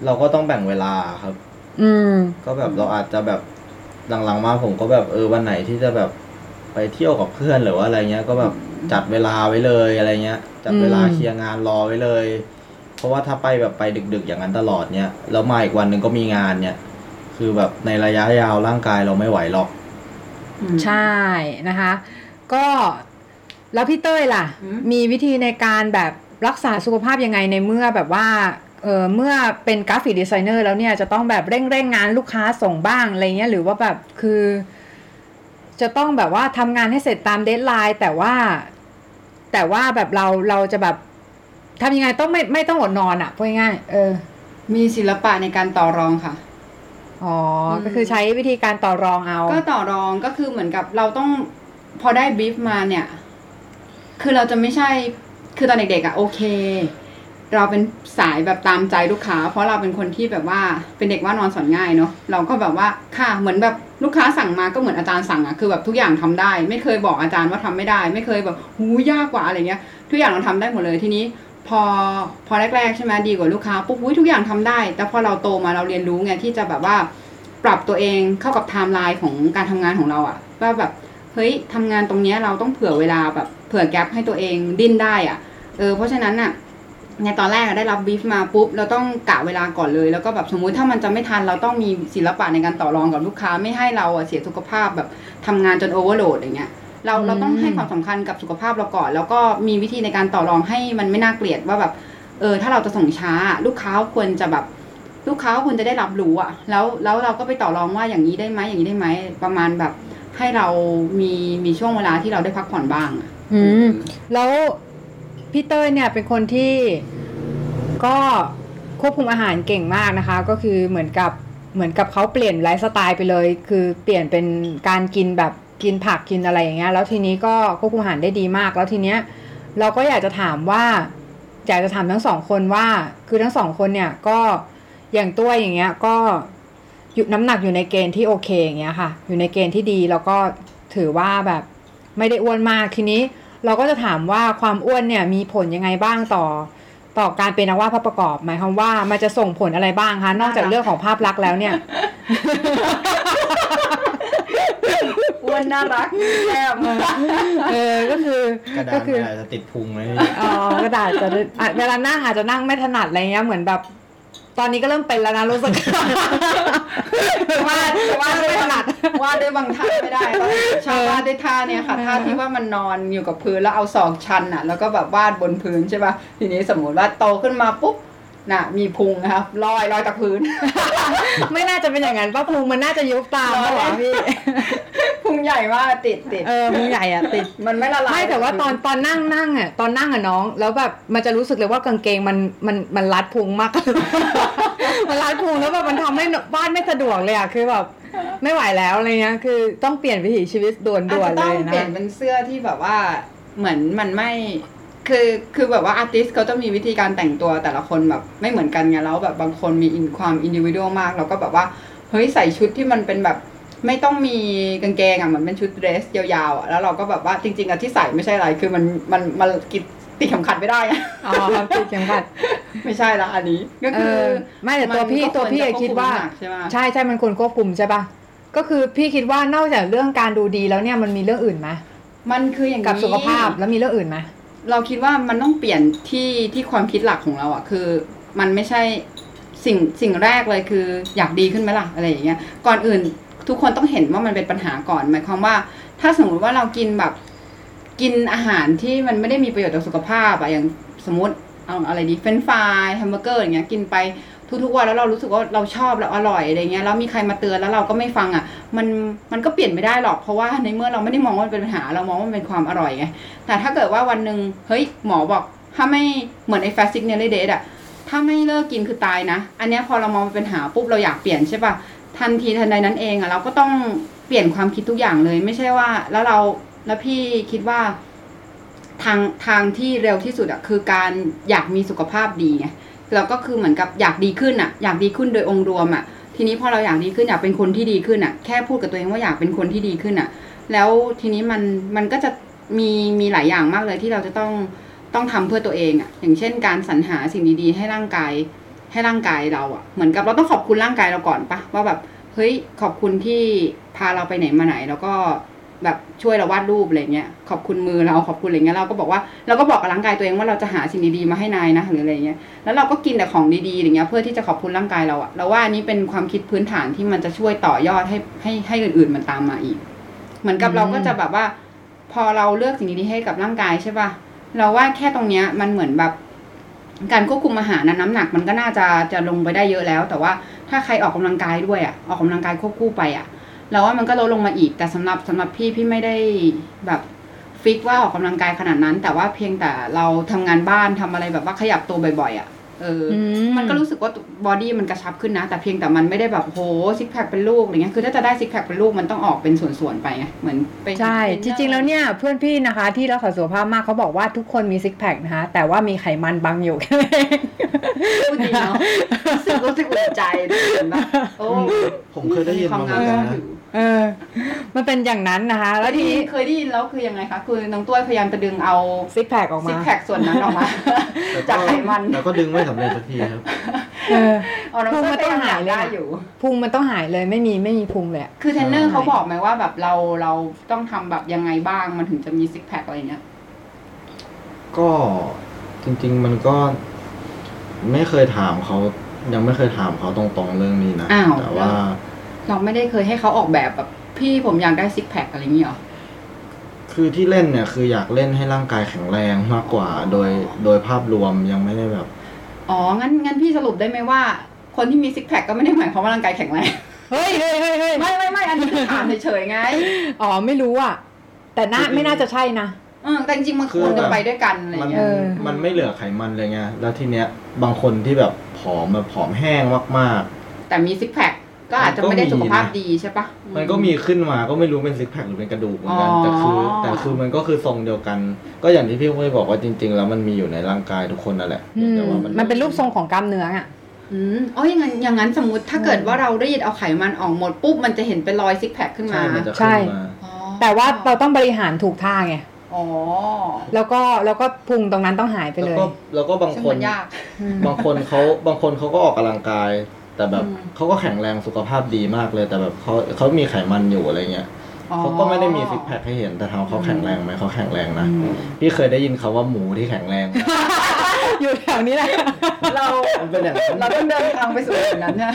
เราก็ต้องแบ่งเวลาครับ อืม ก็แบบเราอาจจะแบบ หลังๆมาผมก็แบบเออวันไหนที่จะแบบไปเที่ยวกับเพื่อนหรือว่าอะไรเงี้ยก็แบบจัดเวลาไว้เลยอะไรเงี้ย จัดเวลาอืม clear งานรอไว้เลย เพราะว่าถ้าไปแบบไปดึก ๆ อย่างนั้นตลอดเนี่ยแล้วมาอีกวันหนึ่งก็มีงานเนี่ย คือแบบในระยะยาวร่างกายเราไม่ไหวหรอกใช่นะคะ ก็แล้วพี่เต้ยล่ะอืมมีวิธีในการแบบรักษาสุขภาพยังไงในเมื่อแบบว่า เออเมื่อเป็น graphic designer แล้วเนี่ยจะต้องแบบเร่งเร่งงานลูกค้าส่งบ้างอะไรเงี้ยหรือว่าแบบคือ จะต้องแบบว่าทำงานให้เสร็จตาม deadline แต่ว่า แต่ว่าแบบเราเราจะแบบทำยังไงต้องไม่ไม่ต้องอดนอนอะ่ะพูดง่ายๆเออ มีศิลปะในการต่อรองค่ะอ๋ออมก็คือใช้วิธีการต่อรองเอา ก็ต่อรองก็คือเหมือนกับเราต้องพอได้ brief มาเนี่ย คือเราจะไม่ใช่ คือตอนเด็กๆอะโอเค เราเป็นสายแบบตามใจลูกค้า เพราะเราเป็นคนที่แบบว่าเป็นเด็กว่านอนสอนง่ายเนาะเราก็แบบว่าค่ะเหมือนแบบลูกค้าสั่งมาก็เหมือนอาจารย์สั่งอะคือแบบทุกอย่างทำได้ ไม่เคยบอกอาจารย์ว่าทำไม่ได้ ไม่เคยแบบหูยยากว่ะอะไรเงี้ย ทุกอย่างเราทำได้หมดเลยทีนี้ พอพอแรกๆใช่ไหมดีกับลูกค้าปุ๊บทุกอย่างทำได้ แต่พอเราโตมาเราเรียนรู้ไงที่จะแบบว่า ปรับตัวเองเข้ากับไทม์ไลน์ของการทำงานของเราอะว่าแบบเฮ้ยทำงานตรงเนี้ยเราต้องเผื่อเวลาแบบเผื่อ gap ให้ตัวเองดิ้นได้อะเออเพราะฉะนั้นอะ ในตอนแรกอะได้รับบีฟมาปุ๊บเราต้องกะเวลาก่อนเลย แล้วก็แบบสมมุติถ้ามันจะไม่ทันเราต้องมีศิลปะในการต่อรองกับลูกค้าไม่ให้เราอะเสียสุขภาพแบบทำงานจนโอเวอร์โหลดอย่างเงี้ยเราเราต้องให้ความสำคัญกับสุขภาพเราก่อน แล้วก็มีวิธีในการต่อรองให้มันไม่น่าเกลียดว่าแบบเออถ้าเราจะส่งช้า ลูกค้าควรจะแบบลูกค้าก็ควรจะได้รับรู้อะแล้วแล้วเราก็ไปต่อรองว่าอย่างนี้ได้ไหมอย่างนี้ได้ไหมประมาณแบบให้เรามีมีช่วงเวลาที่เราได้พักผ่อนบ้างอะอืมแล้ว พี่เต้ยเนี่ยเป็นคนที่ก็ควบคุมอาหารเก่งมากนะคะ ก็คือเหมือนกับเหมือนกับเขาเปลี่ยนไลฟ์สไตล์ไปเลย คือเปลี่ยนเป็นการกินแบบกินผักกินอะไรอย่างเงี้ยแล้วทีนี้ก็ควบคุมอาหารได้ดีมาก แล้วทีเนี้ยเราก็อยากจะถามว่าอยากจะถามทั้งสองคนว่า คือทั้งสองคนเนี่ยก็อย่างตัวอย่างเงี้ยก็อยู่น้ำหนักอยู่ในเกณฑ์ที่โอเคอย่างเงี้ยค่ะ อยู่ในเกณฑ์ที่ดีแล้วก็ถือว่าแบบไม่ได้อ้วนมากทีนี้ เราก็จะถามว่าความอ้วนเนี่ยมีผลยังไงบ้างต่อ ต่อการเป็นนักวาดภาพประกอบ หมายความว่ามันจะส่งผลอะไรบ้างคะนอกจากเรื่องของภาพลักษณ์แล้วเนี่ยอ้วนน่ารักแก้มเออก็คือกระดาก็ษคือมันอาจจะติดพุงไหมอ๋อกระดาษจะอะเวลานั่งอาจจะนั่งไม่ถนัดอะไรเงี้ยเหมือนแบบ ตอนนี้ก็เริ่มเป็นแล้วนะรู้สึกวาดวาดด้วยไม่ถนัดวาดด้วยบางท่าไม่ได้ต้องชอบวาดด้วยท่าเนี่ยค่ะเออท่าที่ว่ามันนอนอยู่กับพื้นแล้วเอาศอกชันอะ แล้วก็แบบวาดบนพื้นใช่ป่ะทีนี้สมมติว่าโตขึ้นมาปุ๊บ น่ะมีพุงนะครับลอยลอยจากพื้น ไม่น่าจะเป็นอย่างนั้นป้าภูมิมันน่าจะยุบตามรอเหรอเล่นพี่พุงใหญ่มากติดติดเออพุงใหญ่อะติดมันไม่ละลายไม่แต่ว่าตอนตอนนั่งนั่งอะตอนนั่งอะน้อง แล้วแบบมันจะรู้สึกเลยว่ากางเกงมันมันมันรัดพุงมากมันรัดพุงแล้วแบบมันทำให้บ้านไม่สะดวกเลยอะคือแบบไม่ไหวแล้วอะไรเงี้ยคือต้องเปลี่ยนวิถีชีวิตด่วนอาจด่วนจะเลต้องยนะเปลี่ยนเป็นเสื้อที่แบบว่าเหมือนมันไม่ คือคือแบบว่าอาร์ติสเขาจะมีวิธีการแต่งตัวแต่ละคนแบบไม่เหมือนกันไงแล้วแบบบางคนมีอินความอินดิวิ a l มาก เราก็แบบว่าเฮ้ยใส่ชุดที่มันเป็นแบบไม่ต้องมีกางเกงอะเหมือนเป็นชุดเดรสยาวๆอะแล้วเราก็แบบว่าจริง ๆอะที่ใส่ไม่ใช่อะไรคือมันมันมันกิดติดเข็มขัดไม่ได้อะอ๋อครับติดเข็มขัด ไม่ใช่ละอันนี้ก็เอคืออไม่แต่ตัวพี่มันก็ตัวพี่ควรอะจะคิดว่าควบคุมน้ำหนักใช่ไหมใช่ใช่มันควรควบคุมใช่ปะก็คือพี่คิดว่านอกจากเรื่องการดูดีแล้วเนี่ยมันมีเรื่องอื่นไหมมันคืออย่างนี้กับสุขภาพแล้วมีเรื่องอื่นไหม เราคิดว่ามันต้องเปลี่ยนที่ที่ความคิดหลักของเราอะคือมันไม่ใช่สิ่งสิ่งแรกเลยคืออยากดีขึ้นไหมล่ะอะไรอย่างเงี้ยก่อนอื่นทุกคนต้องเห็นว่ามันเป็นปัญหาก่อน หมายความว่า ถ้าสมมติว่าเรากินแบบกินอาหารที่มันไม่ได้มีประโยชน์ต่อสุขภาพอะอย่างสมมติเอาอะไรดี french fries แฮมเบอร์เกอร์อย่างเงี้ยกินไปทุกๆวันแล้วเรารู้สึกว่าเราชอบเราอร่อยอะไรเงี้ยแล้วมีใครมาเตือนแล้วเราก็ไม่ฟังอะ มันมันก็เปลี่ยนไม่ได้หรอกเพราะว่าในเมื่อเราไม่ได้มองว่ามันเป็นปัญหาเรามองว่ามันเป็นความอร่อยไงแต่ถ้าเกิดว่าวันหนึ่งเฮ้ยหมอบอกถ้าไม่เหมือนไอ้แฟซิกเนลเดทอะถ้าไม่เลิกกินคือตายนะ อันนี้พอเรามองเป็นปัญหาปุ๊บเราอยากเปลี่ยนใช่ปะทันทีทันใดนั้นเองอะเราก็ต้องเปลี่ยนความคิดทุกอย่างเลยไม่ใช่ว่า แล้วเราแล้วพี่คิดว่าทางทางที่เร็วที่สุดอะคือการอยากมีสุขภาพดีไงเราก็คือเหมือนกับอยากดีขึ้นอะอยากดีขึ้นโดยองค์รวมอะ ทีนี้พอเราอยากดีขึ้นอยากเป็นคนที่ดีขึ้นอะแค่พูดกับตัวเองว่าอยากเป็นคนที่ดีขึ้นอะแล้วทีนี้มันมันก็จะมีมีหลายอย่างมากเลยที่เราจะต้องต้องทำเพื่อตัวเองอะอย่างเช่น การสรรหาสิ่งดีๆ ให้ร่างกายให้ร่างกายเราอะ เหมือนกับเราต้องขอบคุณร่างกายเราก่อนปะว่าแบบเฮ้ยขอบคุณที่พาเราไปไหนมาไหนแล้วก็ แบบช่วยเราวาดรูปอะไรเงี้ยขอบคุณมือเราขอบคุณอะไรเงี้ยเราก็บอกว่าเราก็บอกกับร่างกายตัวเองว่าเราจะหาสิ่งดีๆมาให้นายนะหรืออะไรเงี้ยแล้วเราก็กินแต่ของดีๆอย่างเงี้ยเพื่อที่จะขอบคุณร่างกายเราอะเราว่าอันนี้เป็นความคิดพื้นฐานที่มันจะช่วยต่อยอดให้ให้ให้อื่นๆมันตามมาอีก เหมือนกับอืมเราก็จะแบบว่า พอเราเลือกสิ่งดีๆให้กับร่างกายใช่ป่ะเราว่าแค่ตรงเนี้ยมันเหมือนแบบ การควบคุมอาหารนะน้ำหนักมันก็น่าจะจะลงไปได้เยอะแล้ว แต่ว่าถ้าใครออกกำลังกายด้วยอะออกกำลังกายควบคู่ไปอะ เราว่ามันก็ลดลงมาอีก แต่สำหรับสำหรับพี่พี่ไม่ได้แบบฟิกว่าออกกำลังกายขนาดนั้น แต่ว่าเพียงแต่เราทำงานบ้านทำอะไรแบบว่าขยับตัวบ่อยๆอะเออออืมันก็รู้สึกว่าบอดี้มันกระชับขึ้นนะ แต่เพียงแต่มันไม่ได้แบบโหซิกแพคเป็นลูกอะไรเงี้ยคือถ้าจะได้ซิกแพคเป็นลูกมันต้องออกเป็นส่วนๆไปไงเหมือนไปใช่จริงๆแล้วเนี่ยเพื่อนพี่นะคะ ที่รักษาสุขภาพมากเขาบอกว่าทุกคนมีซิกแพคนะคะแต่ว่ามีไขมันบังอยู่แค่นั้นเองพูดดีเนาะรู้สึกรู้สึกอุ่นใจรู้สึกแบบโอ้ผมเคยได้ยินมาเหมือนกันนะ เออ มันเป็นอย่างนั้นนะคะ แล้แล้ววทีทีนี้นี้เคยได้ยินแล้วคือยังไงคะ คือน้องต้วยพยายามจะดึงเอาซิกแพคออกซิมากแพคส่วนนั้นออกมาแล้วจากไขมันแล้วก็ดึงไม่สำเร็จสักทีครับเออเอาน้องต้วยพุงมันต้องหายเลยได้อะอยู่พุงมันต้องหายเลยไม่มีไม่มีพุงเลยอะคือเทรนเนอร์ใช่เขาบอกไหมว่าแบบเราเราต้องทำแบบยังไงบ้างมันถึงจะมี six pack อะไรเงี้ย ก็จริง ๆ มันก็ไม่เคยถามเขายังไม่เคยถามเขาตรงๆเรื่องนี้นะอ้าวแต่ว่า เราไม่ได้เคยให้เขาออกแบบแบบพี่ผมอยากได้ six pack อะไรอย่างเงี้ยหรอ คือที่เล่นเนี่ยคืออยากเล่นให้ร่างกายแข็งแรงมากกว่า โดยโดยภาพรวมยังไม่ได้แบบ อ๋อ งั้นงั้นพี่สรุปได้ไหมว่า คนที่มีซิกแพคก็ไม่ได้หมายความว่าร่างกายแข็งแรง เฮ้ยเฮ้ยเฮ้ยเฮ้ยไม่ไม่ไม่อันนี้คือถามเฉยๆไง อ๋อไม่รู้อะ แต่น่าไม่น่าจะใช่นะเออแต่จริงๆมันควรจะไปด้วยกันอะไรมันเงี้เอยอมันไม่เหลือไขมันเลยไงแล้วทีเนี้ยบางคนที่แบบผอมแบบผอมแห้งมากแต่มีซิกแพค ก็อาจจะไม่ได้สุขภาพดีใช่ปะๆมันก็มีขึ้นมาก็ไม่รู้เป็นซิกแพคหรือเป็นกระดูกเหมือนกันอ๋อแต่คือ แต่คือมันก็คือทรงเดียวกัน ก็อย่างที่พี่พุ้ยบอกว่าจริง ๆ แล้วมันมีอยู่ในร่างกายทุกคนนั่นแหละอืมแต่ว่ามันเป็นรูปทรงของกล้ามเนื้ออะอืมอ๋ออย่างนั้นอย่างนั้นสมมติถ้าเกิดว่าเรารีดเอาไขมันออกหมดปุ๊บมันจะเห็นเป็นรอยซิกแพคขึ้นมาใช่มันจะใช่ขึ้นมาอ๋อแต่ว่าเราต้องบริหารถูกท่าไงอ๋อแล้วก็แล้วก็พุงตรงนั้นต้องหายไปแล้วเลยก็แล้วก็บางซึ่งคนมันยากอืมบางคนเขาบางคนเขาก็ออกกำลังกาย แต่แบบอืมเขาก็แข็งแรงสุขภาพดีมากเลย แต่แบบเขาเขามีไขมันอยู่อะไรเงี้ยอ๋อเขาก็ไม่ได้มีซิกแพคให้เห็นแต่ถามเขาแข็งแรงไหมเขาแข็งแรงนะอืมพี่เคยได้ยินเขาว่าหมูที่แข็งแรง อยู่แถวนี้แหละเรามันเป็นอย่างนั้นเราต้องเดินทางไปสู่จุดนั้นเนี่ย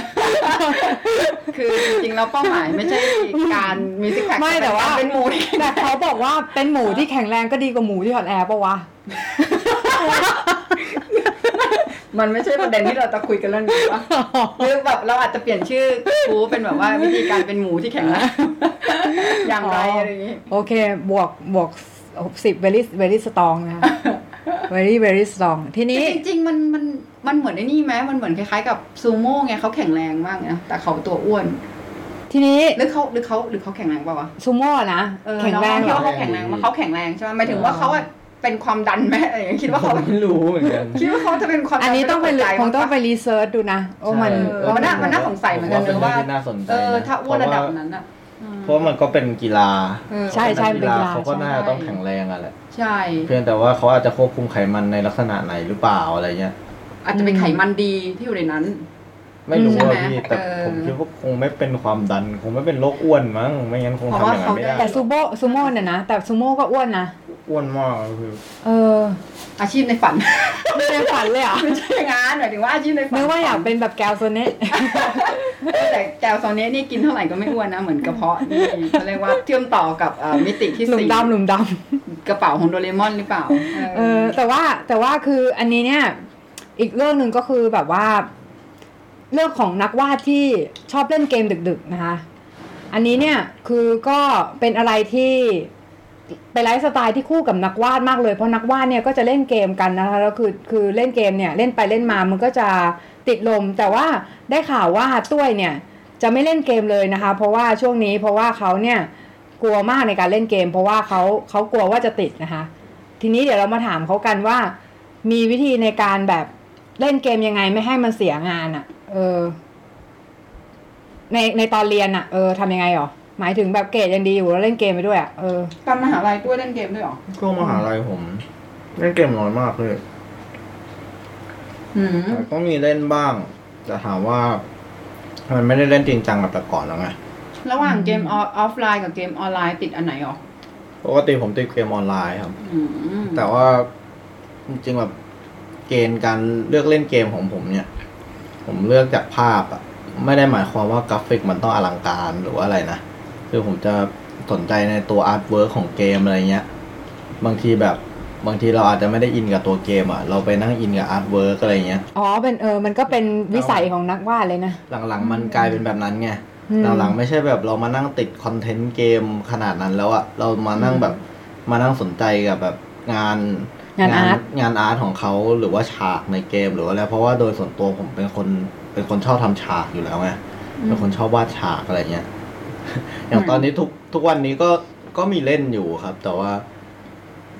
คือจริงๆเราเป้าหมายไม่ใช่การมีซิกแพคไม่แต่ว่าเป็นหมูที่แต่เขาบอกว่าเป็นหมูที่แข็งแรงก็ดีกว่าหมูที่ถอดแอร์ปะวะ มันไม่ใช่ประเด็นที่เราจะคุยกันเรื่องนี้ปะหรือแบบเราอาจจะเปลี่ยนชื่อกูเป็นแบบว่าวิธีการเป็นหมูที่แข็งแรงอย่างไรอะไรอย่างนี้ โอเค บวกบวกสิบ very very strong นะคะ very very strong ทีนี้จริงๆมันมันมันเหมือนไอ้นี่ไหมมันเหมือนคล้ายๆกับซูโม่ไงเขาแข็งแรงมากนะแต่เขาตัวอ้วน ทีนี้หรือเขาหรือเขาหรือเขาแข็งแรงเปล่าวะซูโม่นะเออแข็งแรงเหรน้อคิดว่าเขาแข็งแรงมาเขาแข็งแรงใช่ไหมหมายถึงว่าเขาอะ เป็นความดันไหมอะไรอย่างเงี้ยคิดว่าเขาไม่รู้เหมือนกันคิดว่าเขาจะเป็นความดัอันนี้ต้องไปม่คงต้องไปรีเสิร์ชดูนะโอ้มันเออมันน่ามันน่าสงสัยเหมือนกันผว่าเป็นว่าเรื่องที่น่าสนใจเออนะถ้าอ้วนระดับนั้นอะเพราะว่ามันก็เป็นกีฬาเออใช่ใช่เป็นเป็นกีกีฬาฬาเขาก็น่าจะใช่ต้องแข็งแรงอะแหละใช่ เพียงแต่ว่าเขาอาจจะควบคุมไขมันในลักษณะไหนหรือเปล่าอะไรเงี้ยอาจจะเป็นไขมันดีที่อยู่ในนั้น ไม่รู้ใช่ไหมอะพี่แต่เออผมคิดว่าคงไม่เป็นความดัน คงไม่เป็นโรคอ้วนมั้งไม่งั้นคงเพทำราะอว่าย่างนั้นไม่เขาได้ได้แต่ซูโม่ซูโม่เนี่ยนะแต่ซูโม่ก็อ้วนนะอ้วนมากคือเออ อาชีพในฝันไม่ได้ฝันเลยอะไม่ใช่อย่างนั้นหมายถึงว่าอาชีพในฝันนึกว่าอยากเป็นแบบแกวโซเนะแต่แกวโซเนี้นี่กินเท่าไหร่ก็ไม่อ้วนนะเหมือนกระเพาะนี่เขาเรียกว่าเชื่อมต่อกับเอ่อมิติที่หลุมสี่ดำหลุมดกระเป๋าของโดเรมอนหรือเปล่าำเออ แต่ว่าแต่ว่าคืออันนี้เนี่ย อีกเรื่องหนึ่งก็คือแบบว่า เรื่องของนักวาดที่ชอบเล่นเกมดึกๆนะคะ อันนี้เนี่ยคือก็เป็นอะไรที่เป็นไลฟ์สไตล์ที่คู่กับนักวาดมากเลยเพราะนักวาดเนี่ยก็จะเล่นเกมกันนะคะแล้วคือคือเล่นเกมเนี่ยเล่นไปเล่นมามันก็จะติดลม แต่ว่าได้ข่าวว่าตุ้ยเนี่ยจะไม่เล่นเกมเลยนะคะ เพราะว่าช่วงนี้เพราะว่าเขาเนี่ยกลัวมากในการเล่นเกม เพราะว่าเขาเขากลัวว่าจะติดนะคะ ทีนี้เดี๋ยวเรามาถามเขากันว่า มีวิธีในการแบบเล่นเกมยังไงไม่ให้มันเสียงานอะ่ะ เออ ในในตอนเรียนอะ่ะเออทำยังไงหรอหมายถึงแบบเกรดยังดีอยู่แล้วเล่นเกมไปด้วยอะ่ะเออตอนมหาลัยด้วยเล่นเกมด้วยเหรอก็มหาลัยผมเล่นเกมน้อยมากเลยอืมแต่ก็มีเล่นบ้าง แต่ถามว่า มันไม่ได้เล่นจริงจังแบบแต่ก่อนแล้วไงระหว่างเกมออฟไลน์กับเกมออนไลน์ติดอันไหนหรอปกติผมติดเกมออนไลน์ครับอืมแต่ว่าจริงๆแบบเกณฑ์การเลือกเล่นเกมของผมเนี่ย ผมเลือกจากภาพอะไม่ได้หมายความว่ากราฟิกมันต้องอลังการหรือว่าอะไรนะคือผมจะสนใจในตัว artwork ของเกมอะไรเงี้ย บางทีแบบบางทีเราอาจจะไม่ได้ in กับตัวเกมอะเราไปนั่ง in กับ artwork อะไรเงี้ย อ๋อ เป็นเออ มันก็เป็นวิสัยของนักวาดเลยนะ หลังๆ มันกลายเป็นแบบนั้นไงอืมหลังๆ ไม่ใช่แบบเรามานั่งติด content เกมขนาดนั้นแล้วอะเรามานั่งแบบมานั่งสนใจกับแบบงาน งานอาร์ตงานอาร์ตของเขาหรือว่าฉากในเกมหรือว่าอะไรเพราะว่าโดยส่วนตัวผมเป็นคนเป็นคนชอบทำฉากอยู่แล้วไงเป็นคนชอบวาดฉากอะไรเงี้ยอย่างตอนนี้ทุกทุกวันนี้ก็ก็มีเล่นอยู่ครับ แต่ว่า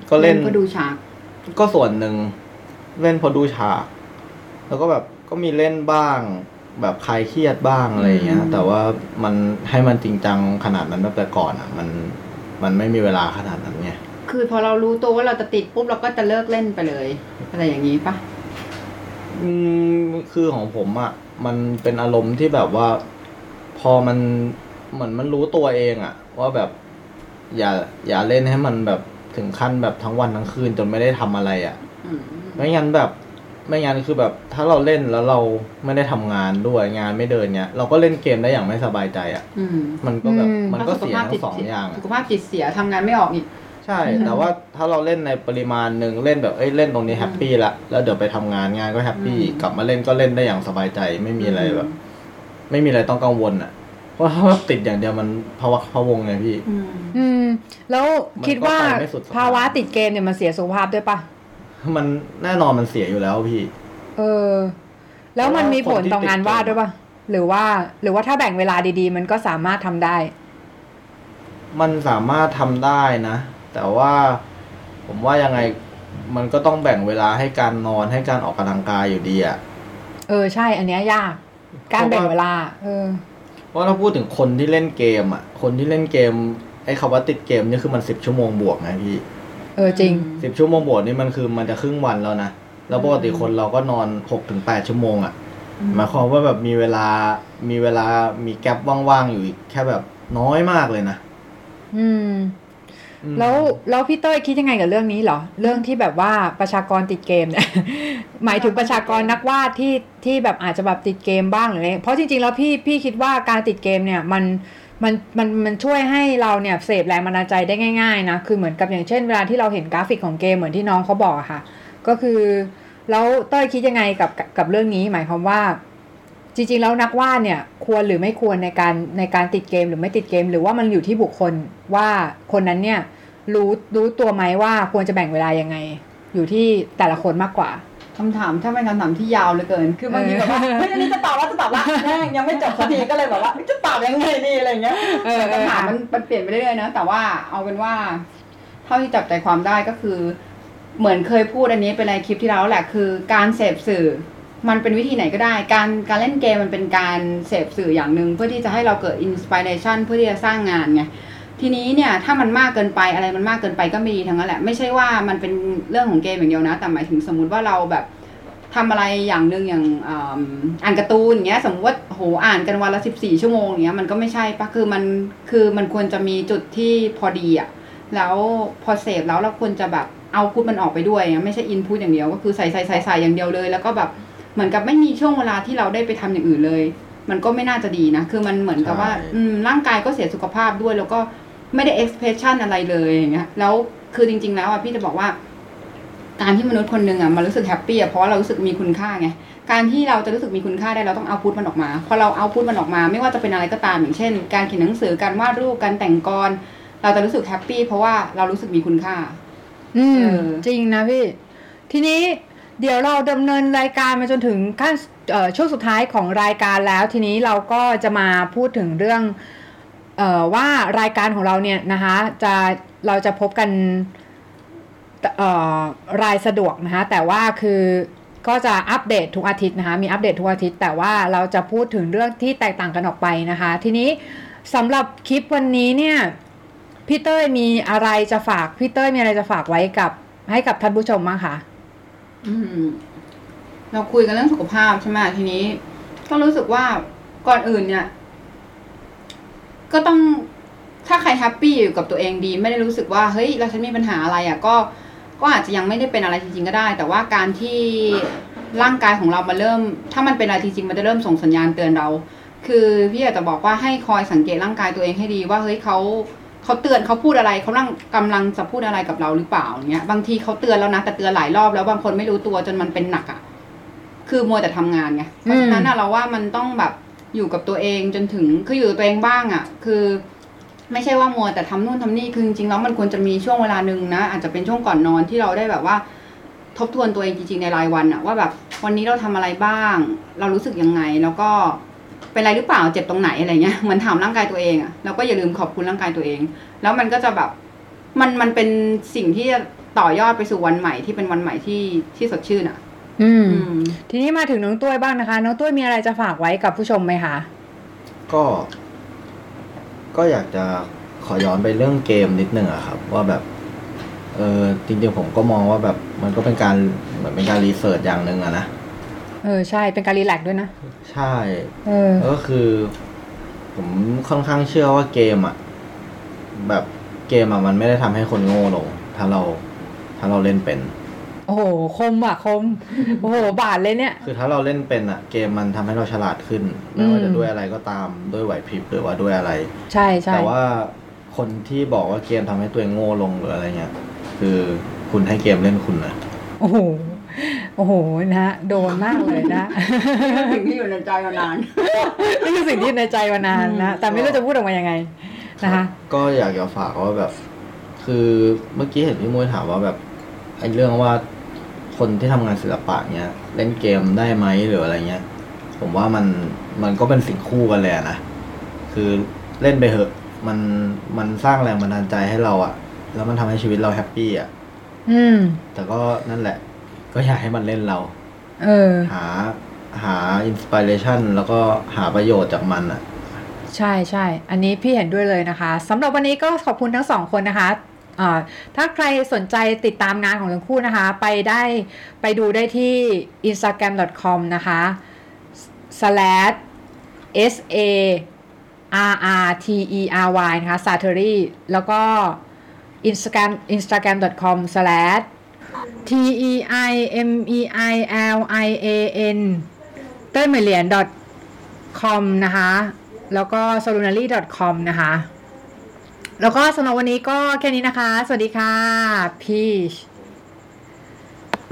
ก็เล่นก็ดูฉาก ก็ส่วนหนึ่งเล่นเพอดูฉาก แล้วก็แบบก็มีเล่นบ้าง แบบคลายเครียดบ้างอะไรอย่างเงี้ยอืมแต่ว่ามันให้มันจริงจังขนาดนั้นแบบแต่ก่อนอะ มันมันไม่มีเวลาขนาดนั้นไง คือพอเรารู้ตัวว่าเราจะติดปุ๊บเราก็จะเลิกเล่นไปเลย อะไรอย่างนี้ปะอืมคือของผมอะ มันเป็นอารมณ์ที่แบบว่า พอมันเหมือนมันรู้ตัวเองอะ ว่าแบบ อย่า อย่าเล่นให้มันแบบถึงขั้นแบบทั้งวันทั้งคืนจนไม่ได้ทำอะไรอะอืมไม่งั้นแบบ ไม่งั้นคือแบบ ถ้าเราเล่นแล้วเราไม่ได้ทำงานด้วยงานไม่เดินเนี้ยเราก็เล่นเกมได้อย่างไม่สบายใจอะอืมมันก็แบบอืมมันก็เสียทั้งสองเสีอย่างอะสุขภาพจิตเสียทำงานไม่ออกอีก ใช่ แต่ว่าถ้าเราเล่นในปริมาณหนึ่งเล่นแบบเอ้ยเล่นตรงนี้ happy ละแล้วเดี๋ยวไปทำงานงานก็ happy อืมกลับมาเล่นก็เล่นได้อย่างสบายใจไม่มีอะไรแบบ ไม่มีอะไรต้องกังวลอะเพราะว่าติดอย่างเดียวมันภาวะพะวงไงพี่ อืมอืมแล้วมันก็คิดว่าไปไม่สุดสะพานภาวะติดเกมเนี่ยมันเสียสุขภาพด้วยปะมันแน่นอนมันเสียอยู่แล้วพี่ เออ แล้วมันมีผลต่องานวาดด้วยปะหรือว่า หรือว่าถ้าแบ่งเวลาดีๆ มันก็สามารถทำได้ มันสามารถทำได้นะ แต่ว่าผมว่ายังไงมันก็ต้องแบ่งเวลาให้การนอนให้การออกกำลังกายอยู่ดีอะเออใช่ อันเนี้ยยาก การแบ่งเวลา เออเพราะถ้าพูดถึงคนที่เล่นเกมอะคนที่เล่นเกมไอ้คำว่าติดเกมนี่คือมันสิบชั่วโมงบวกนะพี่เออจริงสิบชั่วโมงบวกนี่มันคือมันจะครึ่งวันแล้วนะแล้วปกติคนเราก็นอนหกถึงแปดชั่วโมงอะหมายความว่าแบบมีเวลามีเวลามีแกลบว่างๆอยู่อีกแค่แบบน้อยมากเลยนะ อืมอืม แล้วแล้วพี่เต้ยคิดยังไงกับเรื่องนี้เหรอ เรื่องที่แบบว่าประชากรติดเกมเนี่ยหมายถึงประชากรนักวาดที่ที่แบบอาจจะแบบติดเกมบ้างหรืออะไรเพราะจริงๆแล้วพี่พี่คิดว่าการติดเกมเนี่ยมันมันมันมันช่วยให้เราเนี่ยเสพแรงบันดาลใจได้ง่ายๆนะคือเหมือนกับอย่างเช่นเวลาที่เราเห็นกราฟิกของเกมเหมือนที่น้องเขาบอกค่ะ ก็คือแล้วเต้ยคิดยังไงกับกับเรื่องนี้ หมายความว่า จริงๆ แล้วนักวาดเนี่ยควรหรือไม่ควรในการในการติดเกมหรือไม่ติดเกม หรือว่ามันอยู่ที่บุคคลว่าคนนั้นเนี่ยรู้รู้ตัวไหมว่าควรจะแบ่งเวลายังไง อยู่ที่แต่ละคนมากกว่าคำถามถ้าเป็นคำถามที่ยาวเหลือเกิน คือบางทีแบบว่าเฮ้ยอันนี้จะตอบว่าจะตอบว่าแม่งยังไม่จบสักทีก็เลยแบบว่าจะตอบยังไงดีอะไรเงี้ยเออคำถามมันมันเปลี่ยนไปเรื่อยๆนะแต่ว่าเอาเป็นว่า เท่าที่จับใจความได้ก็คือ เหมือนเคยพูดอันนี้เป็นในคลิปที่แล้วแหละคือการเสพสื่อ มันเป็นวิธีไหนก็ได้ การการเล่นเกมมันเป็นการเสพสื่ออย่างหนึ่งเพื่อที่จะให้เราเกิดอินสปิเรชันเพื่อที่จะสร้างงานไงทีนี้เนี่ยถ้ามันมากเกินไปอะไรมันมากเกินไปก็ไม่ดีทั้งนั้นแหละ ไม่ใช่ว่ามันเป็นเรื่องของเกมอย่างเดียวนะ แต่หมายถึงสมมุติว่าเราแบบทำอะไรอย่างหนึ่งอย่างอ่าอ่านการ์ตูนอย่างเงี้ยสมมติว่าโหอ่านกันวันละสิบสี่ชั่วโมงอย่างเงี้ยมันก็ไม่ใช่ปะคือมันคือมันควรจะมีจุดที่พอดีอะแล้วพอเสพแล้วเราควรจะแบบเอาพุทมันออกไปด้วยไม่ใช่อินพุตอย่างเดียวก็คือใส่ใส่ใส่ใส่อย่างเดียวเลย แล้วก็แบบ เหมือนกับไม่มีช่วงเวลาที่เราได้ไปทำอย่างอื่นเลย มันก็ไม่น่าจะดีนะ คือมันเหมือนกับว่าใช่อืมร่างกายก็เสียสุขภาพด้วย แล้วก็ไม่ได้ expression อะไรเลยอย่างเงี้ยแล้วคือจริง ๆ แล้วอะพี่จะบอกว่า การที่มนุษย์คนหนึ่งอะมันรู้สึก happy อะเพราะว่าเรารู้สึกมีคุณค่าไงการที่เราจะรู้สึกมีคุณค่าได้เราต้อง output มันออกมา พอเรา output มันออกมา ไม่ว่าจะเป็นอะไรก็ตามอย่างเช่น การเขียนหนังสือการวาดรูปการแต่งกลอนเราจะรู้สึก happy เพราะว่าเรารู้สึกมีคุณค่า อืมเออจริงนะพี่ ทีนี้ เดี๋ยวเราดำเนินรายการมาจนถึงขั้นช่วงสุดท้ายของรายการแล้ว ทีนี้เราก็จะมาพูดถึงเรื่องออว่ารายการของเราเนี่ยนะคะจะเราจะพบกันรายสะดวกนะคะแต่ว่าคือก็จะอัปเดตทุกอาทิตย์นะคะมีอัปเดตทุกอาทิตย์ แต่ว่าเราจะพูดถึงเรื่องที่แตกต่างกันออกไปนะคะ ทีนี้สำหรับคลิปวันนี้เนี่ยพี่เต้ยมีอะไรจะฝากพี่เต้ยมีอะไรจะฝากไว้กับให้กับท่านผู้ชมบ้างคะ เราคุยกันเรื่องสุขภาพใช่ไหมทีนี้ ก็รู้สึกว่าก่อนอื่นเนี่ย ก็ต้องถ้าใครแฮปปี้อยู่กับตัวเองดี ไม่ได้รู้สึกว่าเฮ้ยเราฉันมีปัญหาอะไรอะ่ะ ก็ก็อาจจะยังไม่ได้เป็นอะไรจริงๆก็ได้ แต่ว่าการที่ร่างกายของเรามาเริ่ม ถ้ามันเป็นอะไรจริงๆมันจะเริ่มส่งสัญญาณเตือนเรา คือพี่อยากจะบอกว่าให้คอยสังเกตร่างกายตัวเองให้ดีว่าเฮ้ยเขา เขาเตือนเขาพูดอะไรเขาลังกำลังจะพูดอะไรกับเราหรือเปล่าอย่างเงี้ยบางทีเขาเตือนแล้วนะแต่เตือนหลายรอบแล้วบางคนไม่รู้ตัวจนมันเป็นหนักอะ่ะ คือมัวแต่ทำงานไงเพราะฉะนั้นอะเราว่ามันต้องแบบอยู่กับตัวเองจนถึงคืออยู่กับตัวเองบ้างอะ่ะ คือ ไม่ใช่ว่ามัวแต่ทำนู่นทำนี่คือจริงๆแล้วมันควรจะมีช่วงเวลาหนึ่งนะอาจจะเป็นช่วงก่อนนอนที่เราได้แบบว่า ทบทวนตัวเองจริงๆในรายวันอะว่าแบบวันนี้เราทำอะไรบ้าง เรารู้สึกยังไงแล้วก็ เป็นอะไรหรือเปล่าเจ็บตรงไหนอะไรเงี้ยเหมือนถามร่างกายตัวเองอะแล้วก็อย่าลืมขอบคุณร่างกายตัวเอง แล้วมันก็จะแบบมันมันเป็นสิ่งที่จะต่อยอดไปสู่วันใหม่ที่เป็นวันใหม่ที่ที่สดชื่นอะอืมอืม ทีนี้มาถึงน้องตุ้ยบ้างนะคะ น้องตุ้ยมีอะไรจะฝากไว้กับผู้ชมไหมคะ ก็ ก็อยากจะขอย้อนไปเรื่องเกมนิดนึงอะครับ ว่าแบบ เออจริงๆผมก็มองว่าแบบ มันก็เป็นการเหมือนเป็นการรีเสิร์ชอย่างหนึ่งอะนะ เออใช่เป็นการรีแลกซ์ด้วยนะ ใช่เออก็คือ ผมค่อนข้างเชื่อว่าเกมอะแบบเกมอะมันไม่ได้ทำให้คนโง่ลง ถ้าเรา ถ้าเราเล่นเป็น โอ้โหคมอะคม โอ้โหบาดเลยเนี่ย คือถ้าเราเล่นเป็นอะเกมมันทำให้เราฉลาดขึ้น ไม่ว่าอืจะมด้วยอะไรก็ตามด้วยไหวพริบหรือว่าด้วยอะไร ใช่ใช่แต่ว่าคนที่บอกว่าเกมทำให้ตัวเองโง่ลงหรืออะไรเงี้ยคือคุณให้เกมเล่นคุณนะโอ้โห โอ้โหนะฮะโดนมากเลยนะสิ่งที่อยู่ในใจมานานนี่คือสิ่งที่ในใจมานานนะแต่ไม่รู้จะพูดออกมายังไงนะคะก็อยากจะฝากว่าแบบ คือเมื่อกี้เห็นพี่มุ้ยถามว่าแบบไอ้เรื่องว่าคนที่ทำงานศิลปะเนี้ยเล่นเกมได้ไหมหรืออะไรเงี้ย ผมว่ามันมันก็เป็นสิ่งคู่กันเลยอะนะคือเล่นไปเถอะมันมันสร้างแรงบันดาลใจให้เราอะแล้วมันทำให้ชีวิตเราแฮปปี้อะอืมแต่ก็นั่นแหละ ก็อยากให้มันเล่นเรา เออ หาหาอินสปิเรชันแล้วก็หาประโยชน์จากมันอะใช่ใช่ อันนี้พี่เห็นด้วยเลยนะคะสำหรับวันนี้ก็ขอบคุณทั้งสองคนนะคะอ่าถ้าใครสนใจติดตามงานของทั้งคู่นะคะ ไปได้ไปดูได้ที่ instagram.com นะคะ slash s a r r t e r y นะคะ s a t e r y แล้วก็ instagram instagram.com slash t e i m e i l i a n เต้ยเหมยเหรียญ com นะคะ แล้วก็ solunary com นะคะ แล้วก็สำหรับวันนี้ก็แค่นี้นะคะ สวัสดีค่ะพีช